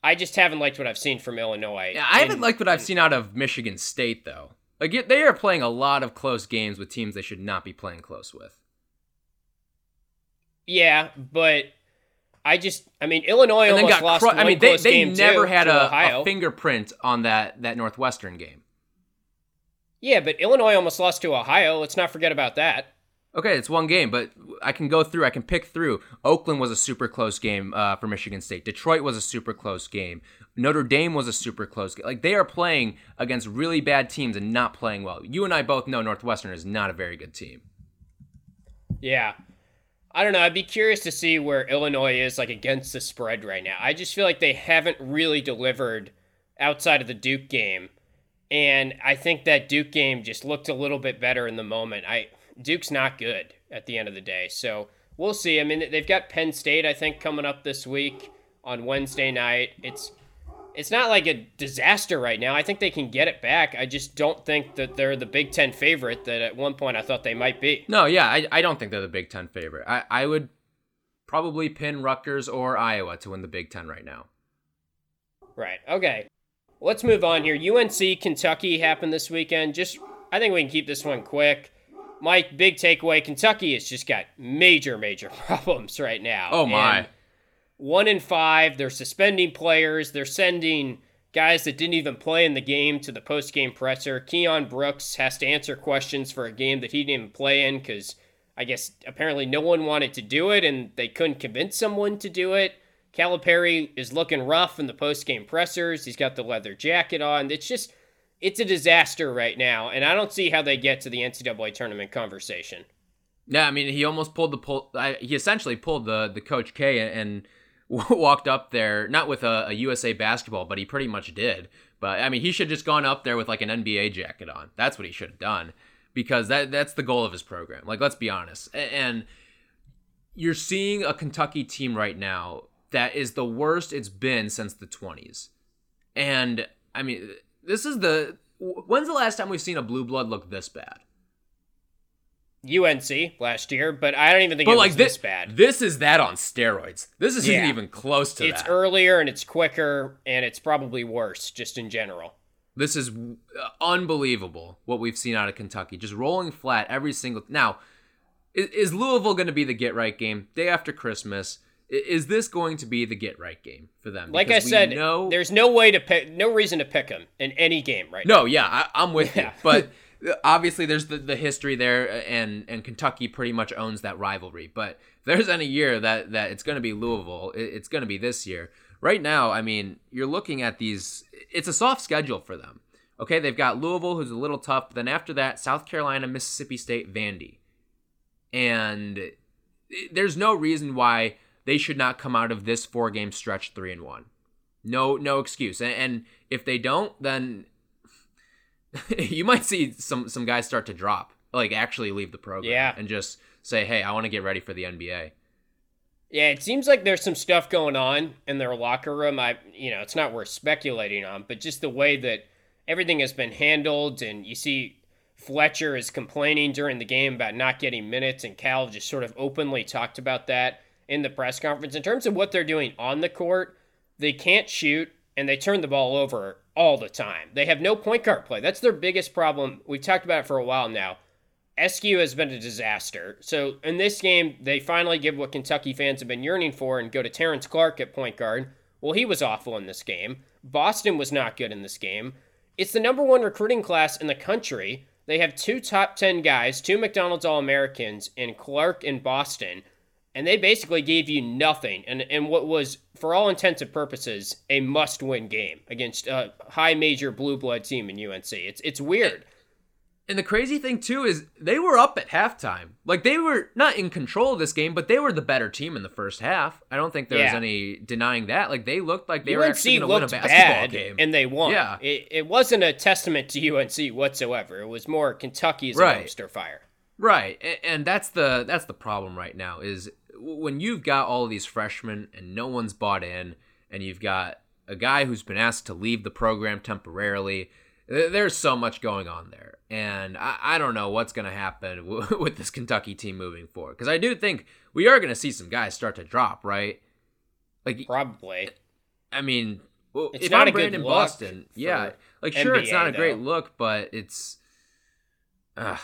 I just haven't liked what I've seen from Illinois. Yeah, I haven't And- liked what I've seen out of Michigan State though. Like they are playing a lot of close games with teams they should not be playing close with. Yeah, but I just, I mean, Illinois and almost got lost cru- I mean, they, they never had a, a fingerprint on that that Northwestern game. Yeah, but Illinois almost lost to Ohio. Let's not forget about that. Okay, it's one game, but I can go through. I can pick through. Oakland was a super close game uh, for Michigan State. Detroit was a super close game. Notre Dame was a super close game. Like they are playing against really bad teams and not playing well. You and I both know Northwestern is not a very good team. Yeah. I don't know. I'd be curious to see where Illinois is like against the spread right now. I just feel like they haven't really delivered outside of the Duke game. And I think that Duke game just looked a little bit better in the moment. I Duke's not good at the end of the day. So we'll see. I mean, they've got Penn State, I think, coming up this week on Wednesday night. It's it's not like a disaster right now. I think they can get it back. I just don't think that they're the Big Ten favorite that at one point I thought they might be. No, yeah, I, I don't think they're the Big Ten favorite. I, I would probably pin Rutgers or Iowa to win the Big Ten right now. Right. Okay. Let's move on here. UNC Kentucky happened this weekend. Just I think we can keep this one quick. My big takeaway: Kentucky has just got major, major problems right now. Oh my. And one in five. They're suspending players. They're sending guys that didn't even play in the game to the post-game presser. Keion Brooks has to answer questions for a game that he didn't even play in because I guess apparently no one wanted to do it and they couldn't convince someone to do it. Calipari is looking rough in the post-game pressers. He's got the leather jacket on. It's just it's a disaster right now, and I don't see how they get to the NCAA tournament conversation. Yeah, I mean, he almost pulled the pull. I, he essentially pulled the the Coach K and, walked up there, not with a, a USA basketball, but he pretty much did. But I mean, he should just gone up there with like an NBA jacket on. That's what he should have done, because that that's the goal of his program. Like, let's be honest. And you're seeing a Kentucky team right now that is the worst it's been since the 20s. And I mean, this is the when's the last time we've seen a blue blood look this bad? UNC last year, but I don't even think But it like was this, this bad. this is that on steroids. This isn't Yeah. even close to it's that. It's earlier and it's quicker and it's probably worse just in general. this is unbelievable what we've seen out of Kentucky, just rolling flat every single. Now, is, is Louisville going to be the get right game day after Christmas? Is this going to be the get right game for them? Like I Because said, know- there's no way to pick, no reason to pick them in any game right No, yeah, I, I'm with Yeah. you. But uh, obviously, there's the, the history there, uh, and and Kentucky pretty much owns that rivalry. But if there's any year that that it's going to be Louisville, it, it's going to be this year. Right now, I mean, you're looking at these. It's a soft schedule for them. Okay, they've got Louisville, who's a little tough. But then after that, South Carolina, Mississippi State, Vandy, and there's no reason why they should not come out of this four game stretch three and one. No, no excuse. And, and if they don't, then you might see some some guys start to drop, like actually leave the program, Yeah. and just say, "Hey, I want to get ready for the NBA." Yeah, it seems like there's some stuff going on in their locker room. I, you know, it's not worth speculating on, but just the way that everything has been handled, and you see Fletcher is complaining during the game about not getting minutes, and Cal just sort of openly talked about that in the press conference. In terms of what they're doing on the court, they can't shoot and they turn the ball over all the time. They have no point guard play. That's their biggest problem. We've talked about it for a while now. Askew has been a disaster. So in this game, they finally give what Kentucky fans have been yearning for and go to Terrence Clarke at point guard. Well, he was awful in this game. Boston was not good in this game. It's the number one recruiting class in the country. They have two top 10 guys, two McDonald's All Americans in Clarke and Boston, and they basically gave you nothing. And, and what was, for all intents and purposes, a must win game against a high major blue blood team in UNC. It's, it's weird. And the crazy thing too is they were up at halftime. Like they were not in control of this game, but they were the better team in the first half. I don't think there was Yeah. any denying that. Like they looked like they were UNC actually going to win a basketball bad, game. and they won. Yeah. It, it wasn't a testament to UNC whatsoever. It was more Kentucky's Right. dumpster fire. Right, and that's the that's the problem right now is when you've got all of these freshmen and no one's bought in, and you've got a guy who's been asked to leave the program temporarily. There's so much going on there, and I, I don't know what's going to happen w- with this Kentucky team moving forward. Because I do think we are going to see some guys start to drop, right? Like, Probably. I mean, well, It's if not I'm a good Brandon look Boston, yeah, like sure, it's not a great look, but it's. Uh,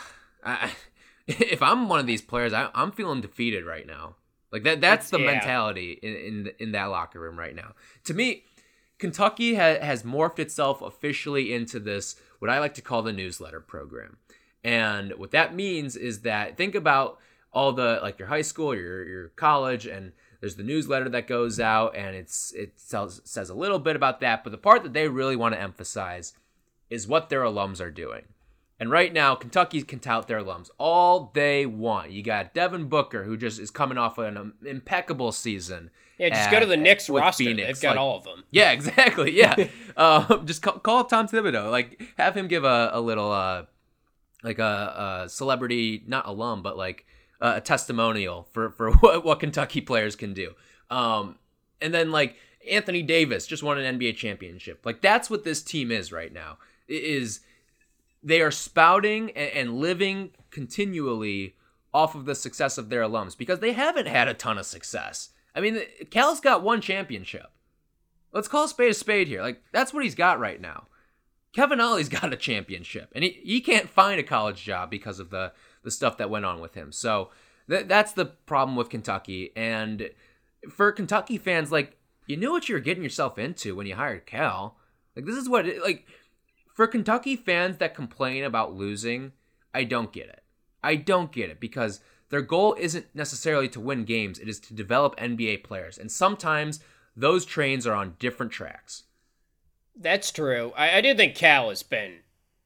I, if I'm one of these players, I, I'm feeling defeated right now. Like that. That's the yeah. mentality in in, in that locker room right now. To me, Kentucky ha- has morphed itself officially into this what I like to call the newsletter program. And what that means is that think about all the like your high school, your your college, and there's the newsletter that goes out, and it's it tells, says a little bit about that. But the part that they really want to emphasize is what their alums are doing. And right now, Kentucky can tout their alums all they want. You got Devin Booker, who just is coming off an um, impeccable season. Yeah, just at- go to the Knicks roster. Phoenix. They've got Like, all of them. yeah, exactly. Yeah, um, just call, call up Tom Thibodeau. Like, have him give a, a little, uh, like a, a celebrity, not alum, but like uh, a testimonial for for what, what Kentucky players can do. Um, and then like Anthony Davis just won an NBA championship. Like that's what this team is right now. It is they are spouting and, and living continually off of the success of their alums because they haven't had a ton of success. I mean, Cal's got one championship. Let's call spade a spade here. Like that's what he's got right now. Kevin Ollie's got a championship, and he, he can't find a college job because of the the stuff that went on with him. So th- that's the problem with Kentucky. And for Kentucky fans, like you knew what you were getting yourself into when you hired Cal. Like this is what it, like for Kentucky fans that complain about losing, I don't get it. I don't get it because their goal isn't necessarily to win games, it is to develop NBA players. And sometimes those trains are on different tracks. That's true. I, I do think Cal has been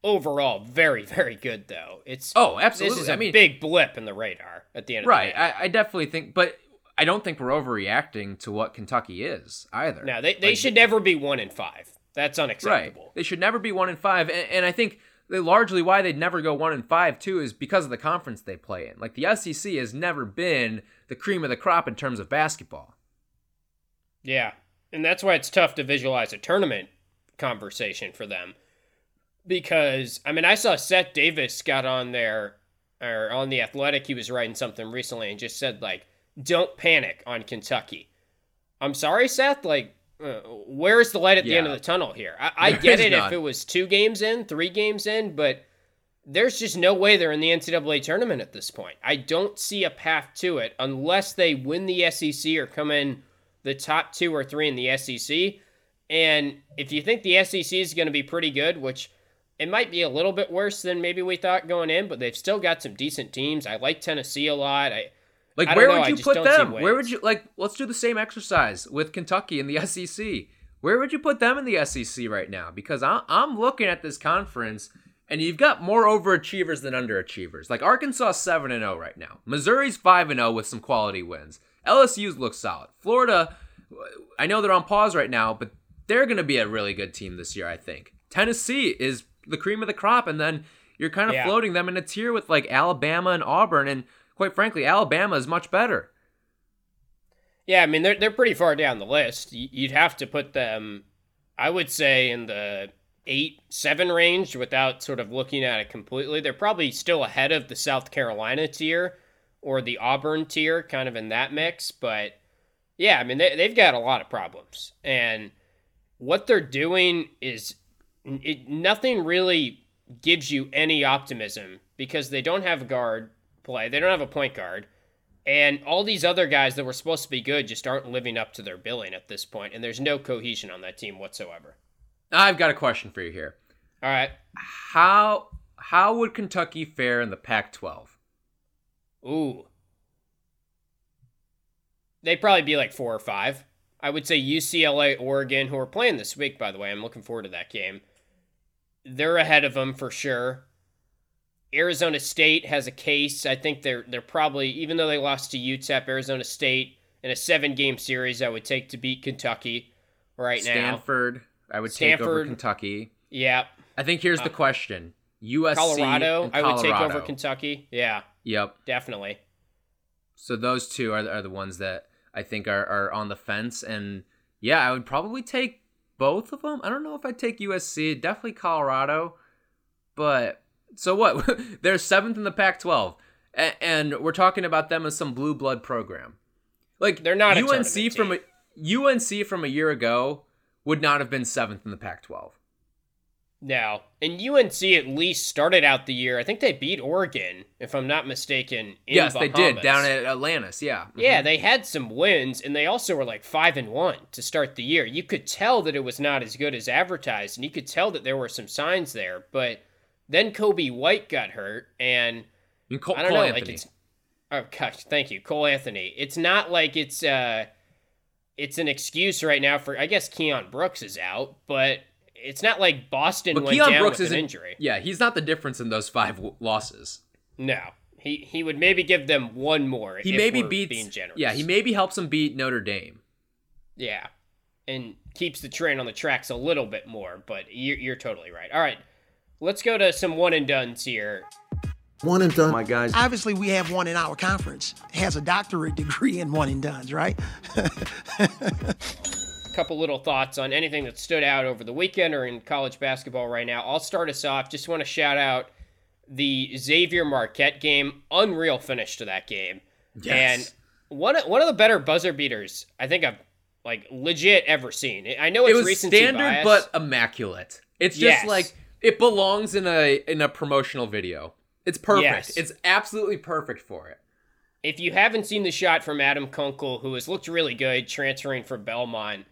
overall very, very good, though. It's Oh, absolutely. This is a I mean, big blip in the radar at the end right. of the. I, I definitely think, but I don't think we're overreacting to what Kentucky is either. no, they, they Like, should never be one in five. That's Right. unacceptable. They should never be one in five, and, and I think they, largely why they'd never go one in five too is because of the conference they play in. Like the SEC has never been the cream of the crop in terms of basketball. Yeah. And that's why it's tough to visualize a tournament conversation for them. Because, I mean, I saw Seth Davis got on there, or on The Athletic, he was writing something recently and just said, like, don't panic on Kentucky. I'm sorry, Seth. Like, uh, where's the light at the end of the tunnel here? I, I get it none. if it was two games in, three games in, but there's just no way they're in the NCAA tournament at this point. I don't see a path to it unless they win the SEC or come in the top two or three in the SEC. And if you think the SEC is going to be pretty good, which it might be a little bit worse than maybe we thought going in, but they've still got some decent teams. I like Tennessee a lot. I Like where know, would you put them? Where would you like? Let's do the same exercise with Kentucky and the SEC. Where would you put them in the SEC right now? Because I'm I'm looking at this conference, and you've got more overachievers than underachievers. Like Arkansas seven and zero right now. Missouri's five and zero with some quality wins. LSU's looks solid. Florida, I know they're on pause right now, but they're going to be a really good team this year. I think Tennessee is the cream of the crop, and then you're kind of Yeah. floating them in a tier with like Alabama and Auburn, and quite frankly, Alabama is much better. Yeah, I mean they're they're pretty far down the list. You'd have to put them, I would say, in the eight, seven range without sort of looking at it completely. They're probably still ahead of the South Carolina tier or the Auburn tier, kind of in that mix. But yeah, I mean, they, they've got a lot of problems. And what they're doing is it, nothing really gives you any optimism because they don't have guard play, they don't have a point guard. And all these other guys that were supposed to be good just aren't living up to their billing at this point, and there's no cohesion on that team whatsoever. I've got a question for you here. All right. How how would Kentucky fare in the Pac-12? Ooh. They'd probably be like four or five. I would say UCLA, Oregon, who are playing this week, by the way. I'm looking forward to that game. They're ahead of them for sure. Arizona State has a case. I think they're they're probably even though they lost to UTEP, Arizona State in a seven game series, I would take to beat Kentucky right Stanford, now. Stanford, I would take over Kentucky. Yeah. I think here's the Uh, question: USC, Colorado, and I would take over Kentucky. Yeah, Yep. definitely. So those two are, are the ones that I think are, are on the fence. And yeah, I would probably take both of them. I don't know if I'd take USC, definitely Colorado. But so what? They're seventh in the Pac 12. And we're talking about them as some blue blood program. Like They're not UNC from a UNC from a year ago would not have been seventh in the Pac 12. No, and UNC at least started out the year. I think they beat Oregon, if I'm not mistaken. In Yes, they did down at Atlantis. Yeah. Yeah, mm-hmm. they had some wins, and they also were like five and one to start the year. You could tell that it was not as good as advertised, and you could tell that there were some signs there. But then Coby White got hurt, and And Cole, I don't Cole know, Anthony. like it's oh gosh, thank you, Cole Anthony. It's not like it's uh, it's an excuse right now for I guess Keion Brooks is out, but it's not like Boston but went Keion down Brooks with an injury. Yeah, he's not the difference in those five w- losses. No, he he would maybe give them one more. He if maybe beats. being generous. Yeah, he maybe helps them beat Notre Dame. Yeah, and keeps the train on the tracks a little bit more. But you're you're totally right. All right, let's go to some one and duns here. One and done. Oh my guys. Obviously, we have one in our conference. Has a doctorate degree in one and done's, right? A couple little thoughts on anything that stood out over the weekend or in college basketball right now. I'll start us off. Just want to shout out the Xavier Marquette game. Unreal finish to that game. Yes. And one of, one of the better buzzer beaters I think I've like legit ever seen. I know It it's was standard bias. but immaculate. It's just Yes. like it belongs in a in a promotional video. It's perfect. Yes. It's absolutely perfect for it. if you haven't seen the shot from Adam Kunkel, who has looked really good transferring from Belmont,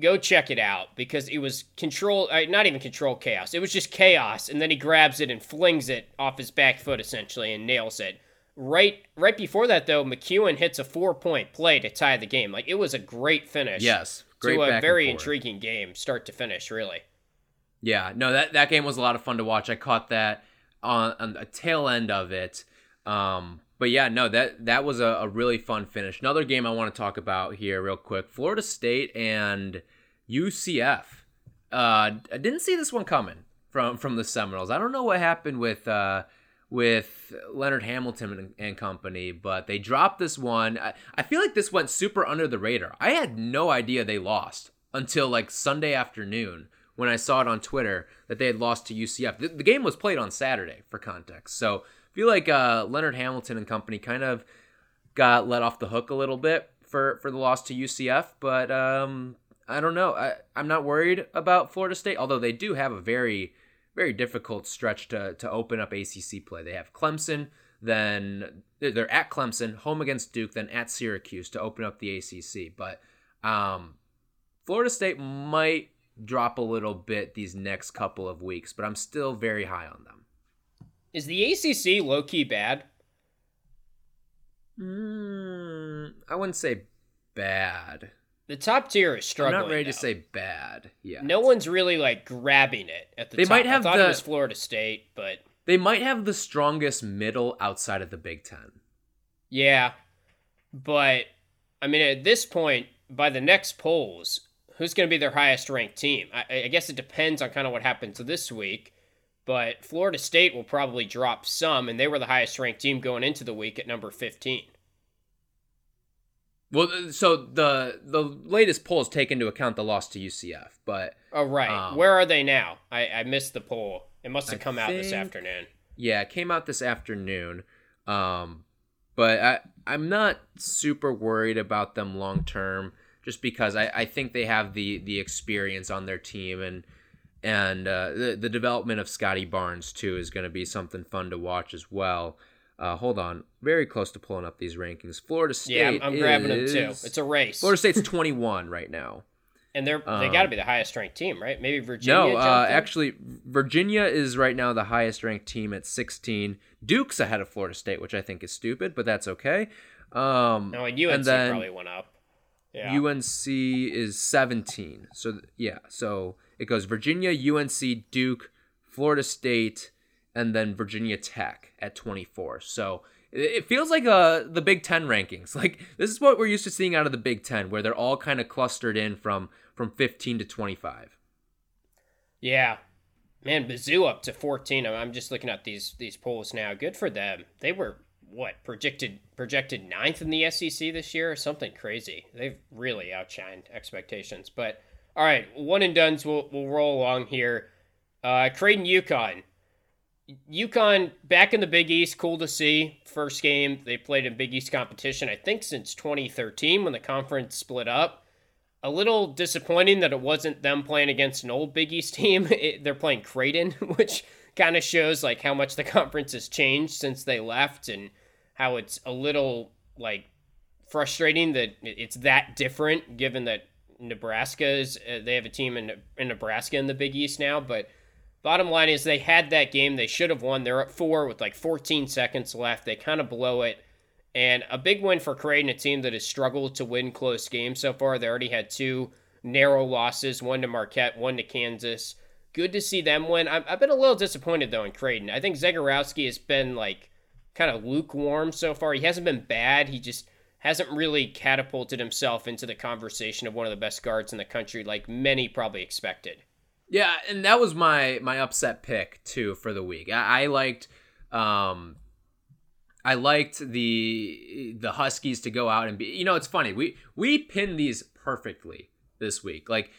go check it out because it was control, uh, not even control chaos. It was just chaos, and then he grabs it and flings it off his back foot essentially and nails it. Right, right before that though, McEwen hits a four-point play to tie the game. Like it was a great finish. Yes. Great to a very intriguing game, start to finish. Really. Yeah, no, that that game was a lot of fun to watch. I caught that on, on the tail end of it. Um, but yeah, no, that that was a, a really fun finish. Another game I want to talk about here, real quick: Florida State and UCF. Uh, I didn't see this one coming from from the Seminoles. I don't know what happened with uh, with Leonard Hamilton and, and company, but they dropped this one. I, I feel like this went super under the radar. I had no idea they lost until like Sunday afternoon when I saw it on Twitter that they had lost to UCF. The, the game was played on Saturday for context. So I feel like uh, Leonard Hamilton and company kind of got let off the hook a little bit for, for the loss to UCF, but um, I don't know. I, I'm not worried about Florida State, although they do have a very, very difficult stretch to, to open up ACC play. They have Clemson, then they're at Clemson, home against Duke, then at Syracuse to open up the ACC. But um, Florida State might drop a little bit these next couple of weeks, but I'm still very high on them. Is the ACC low key bad? Mm, I wouldn't say bad. The top tier is struggling. I'm not ready to say bad. Yeah. No one's really like grabbing it at the They top. might have I thought the- it was Florida State, but They might have the strongest middle outside of the Big Ten. yeah. But I mean, at this point, by the next polls, who's going to be their highest ranked team? I, I guess it depends on kind of what happens this week. But Florida State will probably drop some, and they were the highest ranked team going into the week at number 15. Well, uh, so the the latest polls take into account the loss to UCF, but Oh right, Um, where are they now? I, I missed the poll. It must have I come out this afternoon. yeah, it came out this afternoon. Um, but I I'm not super worried about them long term, just because I, I think they have the the experience on their team and and uh, the the development of Scottie Barnes too is going to be something fun to watch as well. Uh, hold on, very close to pulling up these rankings. Florida State. Yeah, I'm, I'm grabbing them too. It's a race, Florida State's 21 right now. and they're they um, got to be the highest ranked team, right? Maybe Virginia. No, uh, actually, Virginia is right now the highest ranked team at 16. Duke's ahead of Florida State, which I think is stupid, but that's okay. Um, no, and UNC and then probably went up. Yeah, UNC is 17. So yeah, so it goes Virginia, UNC, Duke, Florida State, and then Virginia Tech at 24. So it feels like uh the Big Ten rankings. Like this is what we're used to seeing out of the Big Ten, where they're all kind of clustered in from from 15 to 25. yeah. Man, Mizzou up to 14. I'm- I'm just looking at these these polls now. Good for them. They were what projected projected ninth in the SEC this year or something crazy. They've really outshined expectations. But all right, one and duns. We'll we'll roll along here. Uh, Creighton UConn. UConn back in the Big East, cool to see. First game they played in Big East competition, I think since 2013 when the conference split up. A little disappointing that it wasn't them playing against an old Big East team. It, they're playing Creighton, which kind of shows like how much the conference has changed since they left and how it's a little like frustrating that it's that different given that Nebraska is uh, they have a team in, in Nebraska in the Big East now, but Bottom line is they had that game. They should have won. They're up four with like 14 seconds left. They kind of blow it. And a big win for Creighton, a team that has struggled to win close games so far. They already had two narrow losses, one to Marquette, one to Kansas. Good to see them win. I've, I've been a little disappointed though in Creighton. I think Zegarowski has been like kind of lukewarm so far. He hasn't been bad. He just hasn't really catapulted himself into the conversation of one of the best guards in the country, like many probably expected. Yeah, and that was my my upset pick too for the week. I, I liked um I liked the the Huskies to go out and be you know, it's funny. We we pinned these perfectly this week. Like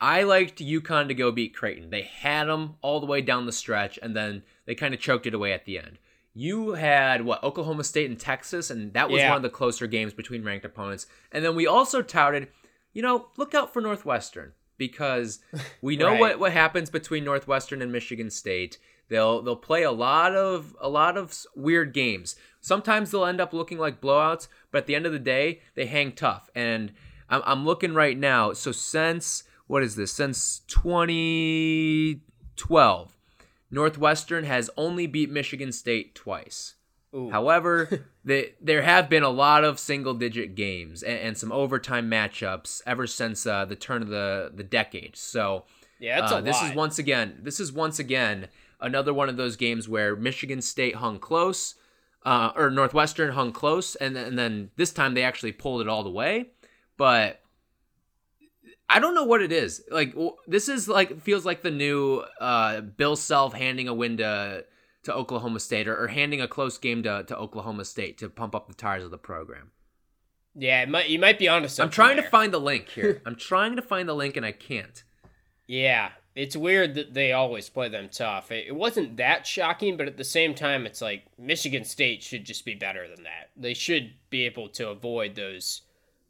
I liked UConn to go beat Creighton. They had them all the way down the stretch and then they kind of choked it away at the end. You had what Oklahoma State and Texas and that was Yeah. one of the closer games between ranked opponents. And then we also touted, you know, look out for Northwestern because we know Right. what what happens between Northwestern and Michigan State. They'll they'll play a lot of a lot of weird games. Sometimes they'll end up looking like blowouts, but at the end of the day, they hang tough. And I'm I'm looking right now. So since what is this? Since 2012, Northwestern has only beat Michigan State twice. Ooh. However, the, there have been a lot of single digit games and, and some overtime matchups ever since uh, the turn of the, the decade. So Yeah, uh, this is once again this is once again another one of those games where Michigan State hung close, uh, or Northwestern hung close, and and then this time they actually pulled it all the way. But I don't know what it is. Like w- this is like feels like the new uh, Bill Self handing a win to, to Oklahoma State or, or handing a close game to, to Oklahoma State to pump up the tires of the program. Yeah, it might, you might be honest. I'm trying to find the link here. I'm trying to find the link and I can't. Yeah, it's weird that they always play them tough. It, it wasn't that shocking, but at the same time, it's like Michigan State should just be better than that. They should be able to avoid those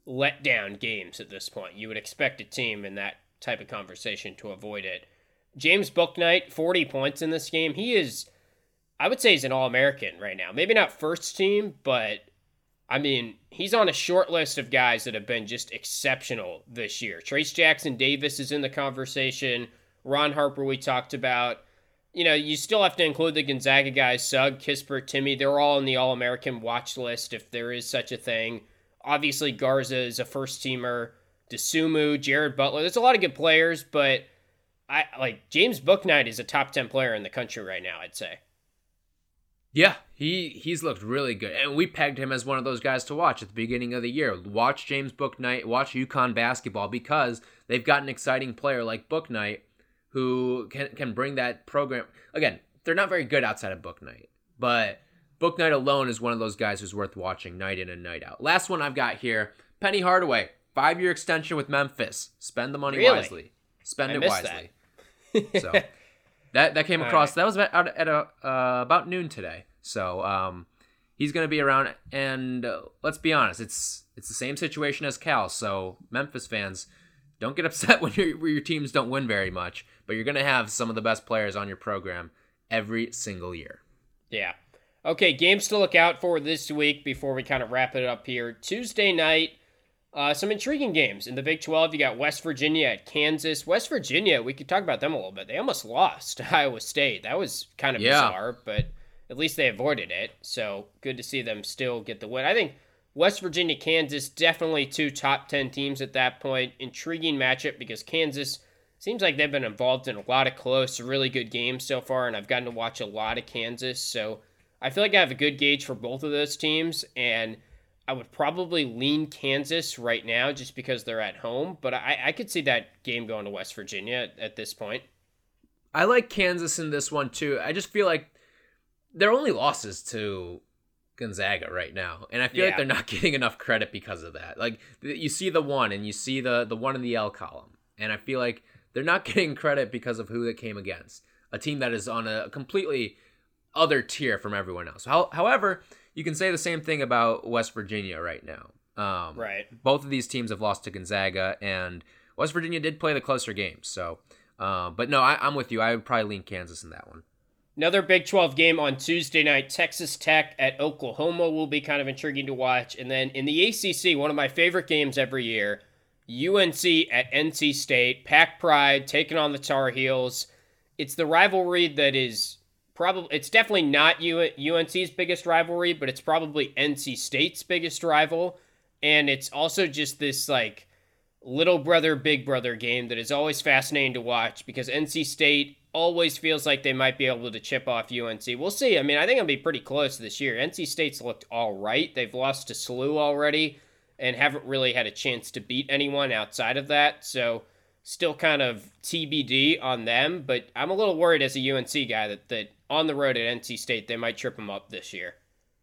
letdown games at this point. You would expect a team in that type of conversation to avoid it. James Bouknight, 40 points in this game. He is, I would say, he's an All American right now. Maybe not first team, but I mean, he's on a short list of guys that have been just exceptional this year. Trayce Jackson Davis is in the conversation. Ron Harper, we talked about. You know, you still have to include the Gonzaga guys, Sugg, Kispert, Timme. They're all in the All American watch list if there is such a thing. Obviously, Garza is a first teamer. Dosunmu, Jared Butler. There's a lot of good players, but I like James Bouknight is a top 10 player in the country right now, I'd say. Yeah, he he's looked really good, and we pegged him as one of those guys to watch at the beginning of the year. Watch James Bouknight, watch UConn basketball because they've got an exciting player like Bouknight who can can bring that program. Again, they're not very good outside of Bouknight, but Bouknight alone is one of those guys who's worth watching night in and night out. Last one I've got here: Penny Hardaway, five year extension with Memphis. Spend the money Really? wisely. Spend I it wisely. so that that came All across. right. That was about out at a, uh, about noon today. So um, he's going to be around. And uh, let's be honest, it's it's the same situation as Cal. So Memphis fans, don't get upset when your when your teams don't win very much. But you're going to have some of the best players on your program every single year. Yeah. Okay, games to look out for this week before we kind of wrap it up here. Tuesday night, uh, some intriguing games. In the Big 12, you got West Virginia at Kansas. West Virginia, we could talk about them a little bit. They almost lost to Iowa State. That was kind of Yeah. bizarre, but at least they avoided it. So good to see them still get the win. I think West Virginia, Kansas, definitely two top 10 teams at that point. Intriguing matchup because Kansas seems like they've been involved in a lot of close, really good games so far, and I've gotten to watch a lot of Kansas. So I feel like I have a good gauge for both of those teams, and I would probably lean Kansas right now just because they're at home, but I, I could see that game going to West Virginia at, at this point. I like Kansas in this one too. I just feel like their only losses to Gonzaga right now, and I feel like they're not getting enough credit because of that. Like you see the one, and you see the the one in the L column, and I feel like they're not getting credit because of who they came against. A team that is on a completely other tier from everyone else. How, however, you can say the same thing about West Virginia right now. Um, Right. Both of these teams have lost to Gonzaga, and West Virginia did play the closer games. So, uh, but no, I, I'm with you. I would probably lean Kansas in that one. Another Big 12 game on Tuesday night. Texas Tech at Oklahoma will be kind of intriguing to watch. And then in the ACC, one of my favorite games every year, UNC at NC State. Pack Pride taking on the Tar Heels. It's the rivalry that is probably, it's definitely not UNC's biggest rivalry, but it's probably NC State's biggest rival. And it's also just this like little brother, big brother game that is always fascinating to watch because NC State always feels like they might be able to chip off UNC. We'll see. I mean, I think it'll be pretty close this year. NC State's looked all right. They've lost to SLU already and haven't really had a chance to beat anyone outside of that. So, still kind of TBD on them. But I'm a little worried as a UNC guy that, that on the road at NC State, they might trip them up this year.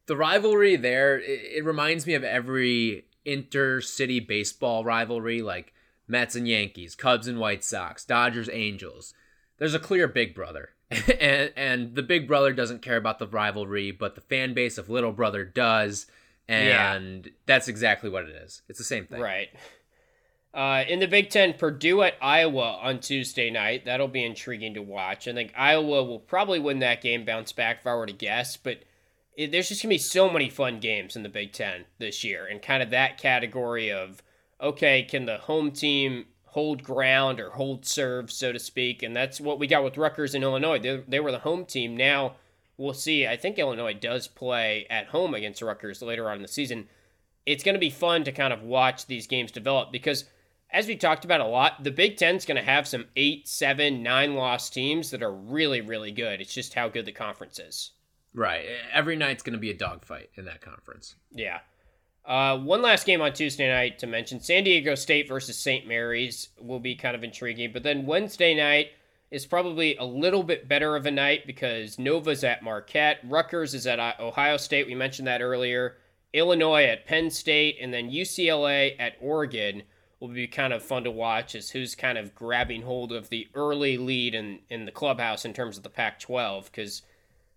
The rivalry there, it, it reminds me of every intercity baseball rivalry, like Mets and Yankees, Cubs and White Sox, Dodgers, Angels. There's a clear big brother. and, and the big brother doesn't care about the rivalry, but the fan base of little brother does. And that's exactly what it is. It's the same thing. Right. Uh, in the Big Ten, Purdue at Iowa on Tuesday night. That'll be intriguing to watch. I think Iowa will probably win that game, bounce back if I were to guess. But it, there's just going to be so many fun games in the Big Ten this year. And kind of that category of, okay, can the home team hold ground or hold serve, so to speak? And that's what we got with Rutgers and Illinois. They, they were the home team. Now we'll see. I think Illinois does play at home against Rutgers later on in the season it's going to be fun to kind of watch these games develop because as we talked about a lot the big ten's going to have some eight seven nine loss teams that are really really good it's just how good the conference is Right. Every night's going to be a dogfight in that conference. yeah uh, one last game on tuesday night to mention san diego state versus st mary's will be kind of intriguing but then wednesday night is probably a little bit better of a night because nova's at marquette rutgers is at uh, ohio state we mentioned that earlier Illinois at Penn State, and then UCLA at Oregon will be kind of fun to watch as who's kind of grabbing hold of the early lead in, in the clubhouse in terms of the Pac 12. Because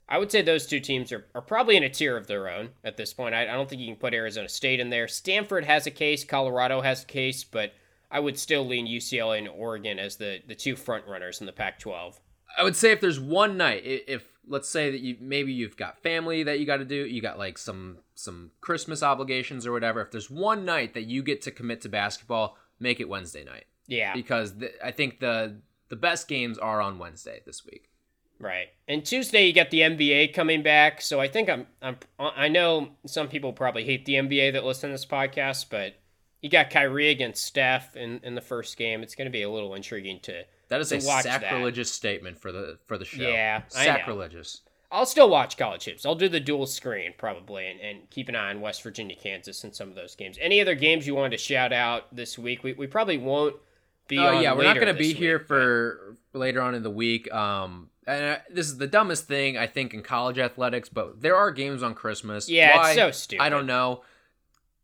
I would say those two teams are, are probably in a tier of their own at this point. I, I don't think you can put Arizona State in there. Stanford has a case, Colorado has a case, but I would still lean UCLA and Oregon as the, the two front runners in the Pac 12. I would say if there's one night, if let's say that you maybe you've got family that you got to do, you got like some some Christmas obligations or whatever. If there's one night that you get to commit to basketball, make it Wednesday night Yeah. because the, I think the the best games are on Wednesday this week. Right. And Tuesday you got the NBA coming back, so I think I'm I'm I know some people probably hate the NBA that listen to this podcast, but you got Kyrie against Steph in, in the first game. It's going to be a little intriguing to That is a watch that. sacrilegious statement for the for the show. Yeah, sacrilegious. I'll still watch college hoops. I'll do the dual screen probably and, and keep an eye on West Virginia, Kansas and some of those games. Any other games you wanted to shout out this week? We, we probably won't be Oh yeah, we're not going to be this here week, for later on in the week. Um, and I, this is the dumbest thing I think in college athletics, but there are games on Christmas. Yeah, it's so stupid. I don't know.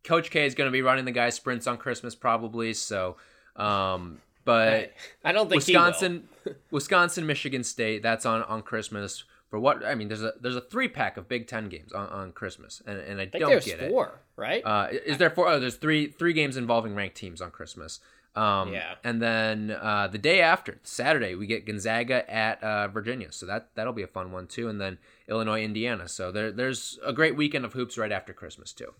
Coach K is going to be running the guys sprints on Christmas probably. So, um, but I don't think Wisconsin, Wisconsin, Michigan State. That's on on Christmas. For what I mean, there's a there's a three pack of Big Ten games on, on Christmas, and, and I, I think don't there's get four, it. right? Uh, is there four? Oh, there's three three games involving ranked teams on Christmas. Um, Yeah. And then uh, the day after, Saturday, we get Gonzaga at uh, Virginia, so that that'll be a fun one too. And then Illinois, Indiana. So there there's a great weekend of hoops right after Christmas too.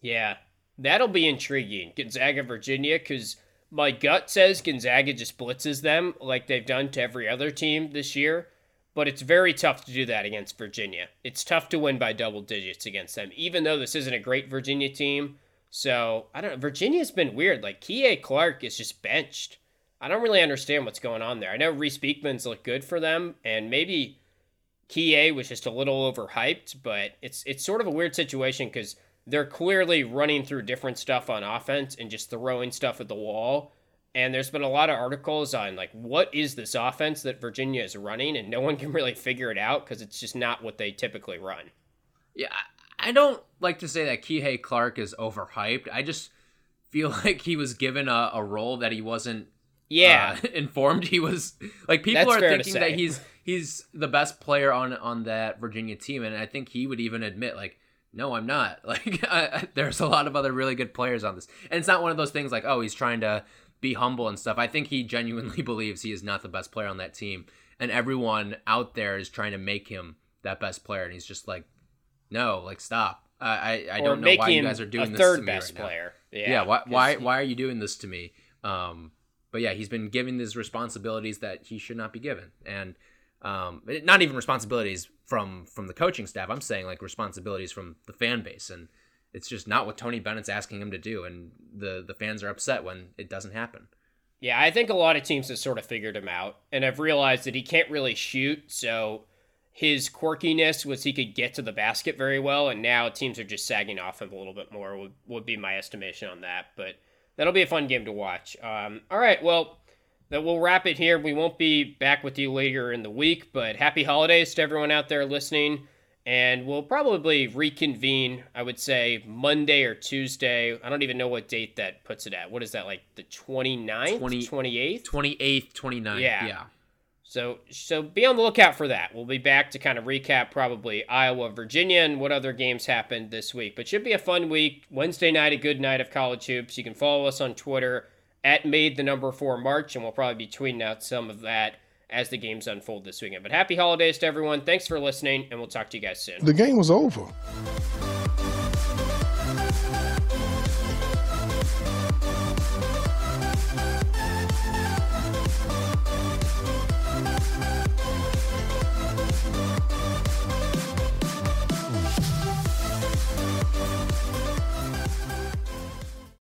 Yeah, that'll be intriguing. Gonzaga, Virginia, because my gut says Gonzaga just blitzes them like they've done to every other team this year. But it's very tough to do that against Virginia. It's tough to win by double digits against them, even though this isn't a great Virginia team. So I don't know. Virginia's been weird. Like Kihei Clark is just benched. I don't really understand what's going on there. I know Reece Beekman's looked good for them, and maybe Kihei was just a little overhyped, but it's it's sort of a weird situation because they're clearly running through different stuff on offense and just throwing stuff at the wall. And there's been a lot of articles on like what is this offense that Virginia is running, and no one can really figure it out because it's just not what they typically run. Yeah, I don't like to say that Kihei Clark is overhyped. I just feel like he was given a, a role that he wasn't Yeah, uh, informed he was like people That's are thinking that he's he's the best player on on that Virginia team and I think he would even admit like no I'm not. Like I, there's a lot of other really good players on this. And it's not one of those things like oh he's trying to be humble and stuff. I think he genuinely believes he is not the best player on that team. And everyone out there is trying to make him that best player. And he's just like no like stop. I I, I don't know why you guys are doing this third to me best right now. player. yeah, Yeah, why why why are you doing this to me? Um but yeah he's been given these responsibilities that he should not be given. And um not even responsibilities from from the coaching staff i'm saying like responsibilities from the fan base and it's just not what tony bennett's asking him to do and the the fans are upset when it doesn't happen Yeah, I think a lot of teams have sort of figured him out and have realized that he can't really shoot. So his quirkiness was he could get to the basket very well, and now teams are just sagging off him a little bit more. Would would be my estimation on that. But that'll be a fun game to watch. Um, all right, well. Then we'll wrap it here. We won't be back with you later in the week, but happy holidays to everyone out there listening. And we'll probably reconvene, I would say, Monday or Tuesday. I don't even know what date that puts it at. What is that, like the 29th? 20 28th? 28th 29th Yeah. yeah So so be on the lookout for that. We'll be back to kind of recap probably Iowa, Virginia, and what other games happened this week. But should be a fun week. Wednesday night, a good night of college hoops. You can follow us on Twitter at made the number four March, and we'll probably be tweeting out some of that as the games unfold this weekend. But happy holidays to everyone. Thanks for listening, and we'll talk to you guys soon. The game was over.